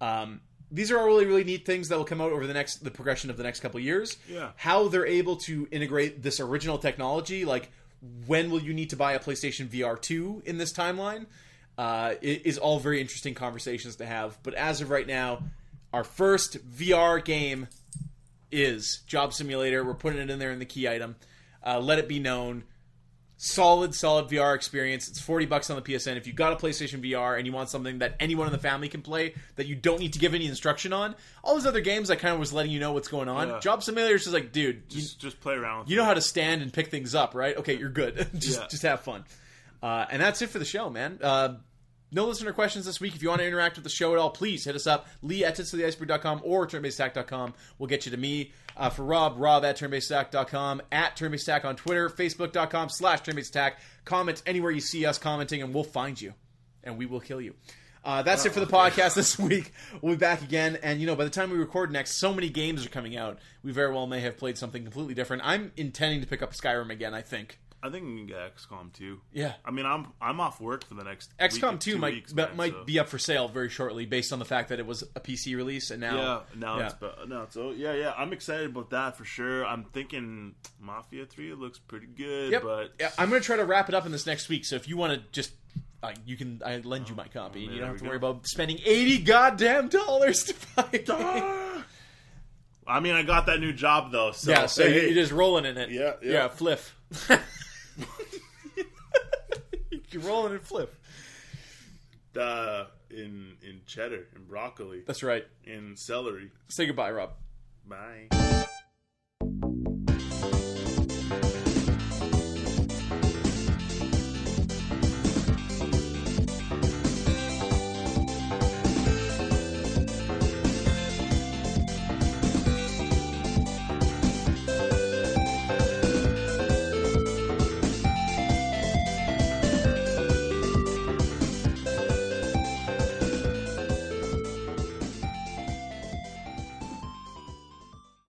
Um, these are all really really neat things that will come out over the next the progression of the next couple of years. Yeah. How they're able to integrate this original technology, like when will you need to buy a PlayStation VR 2 in this timeline? Uh, it is all very interesting conversations to have. But as of right now, our first VR game is Job Simulator. We're putting it in there in the key item. Uh, let it be known. Solid, solid VR experience. It's 40 bucks on the PSN. If you got a PlayStation VR and you want something that anyone in the family can play that you don't need to give any instruction on, all those other games I kind of was letting you know what's going on. Yeah. Job Simulator is just like, dude, you, Just, just play around. With you know how to stand and pick things up, right? Okay, you're good. just Yeah. just have fun. Uh, and that's it for the show, man. Uh, no listener questions this week. If you want to interact with the show at all, please hit us up. Lee at titsoftheiceberg.com or turnbasedstack.com will get you to me. Uh, for Rob, Rob at turnbasedstack.com, at turnbasedstack on Twitter, facebook.com slash turnbasedstack. Comment anywhere you see us commenting and we'll find you. And we will kill you. Uh, that's it for the podcast this week. We'll be back again. And, you know, by the time we record next, so many games are coming out. We very well may have played something completely different. I'm intending to pick up Skyrim again, I think. I think we can get XCOM 2. Yeah. I mean, I'm I'm off work for the next XCOM week, 2 two might weeks, man, might so- be up for sale very shortly based on the fact that it was a PC release and now Yeah, now Yeah. it's but no, so yeah, yeah. I'm excited about that for sure. I'm thinking Mafia Three looks pretty good, Yep. but Yeah, I'm going to try to wrap it up in this next week. So if you want to just, uh, you can. I lend you my copy. man, you don't have to worry go. about spending eighty goddamn dollars to buy a game. I mean, I got that new job though, so yeah, so hey, you're just rolling in it. Yeah, yeah. yeah. Fliff. you're rolling in flip. uh, in in cheddar, and broccoli, That's right. in celery. Say goodbye, Rob. Bye.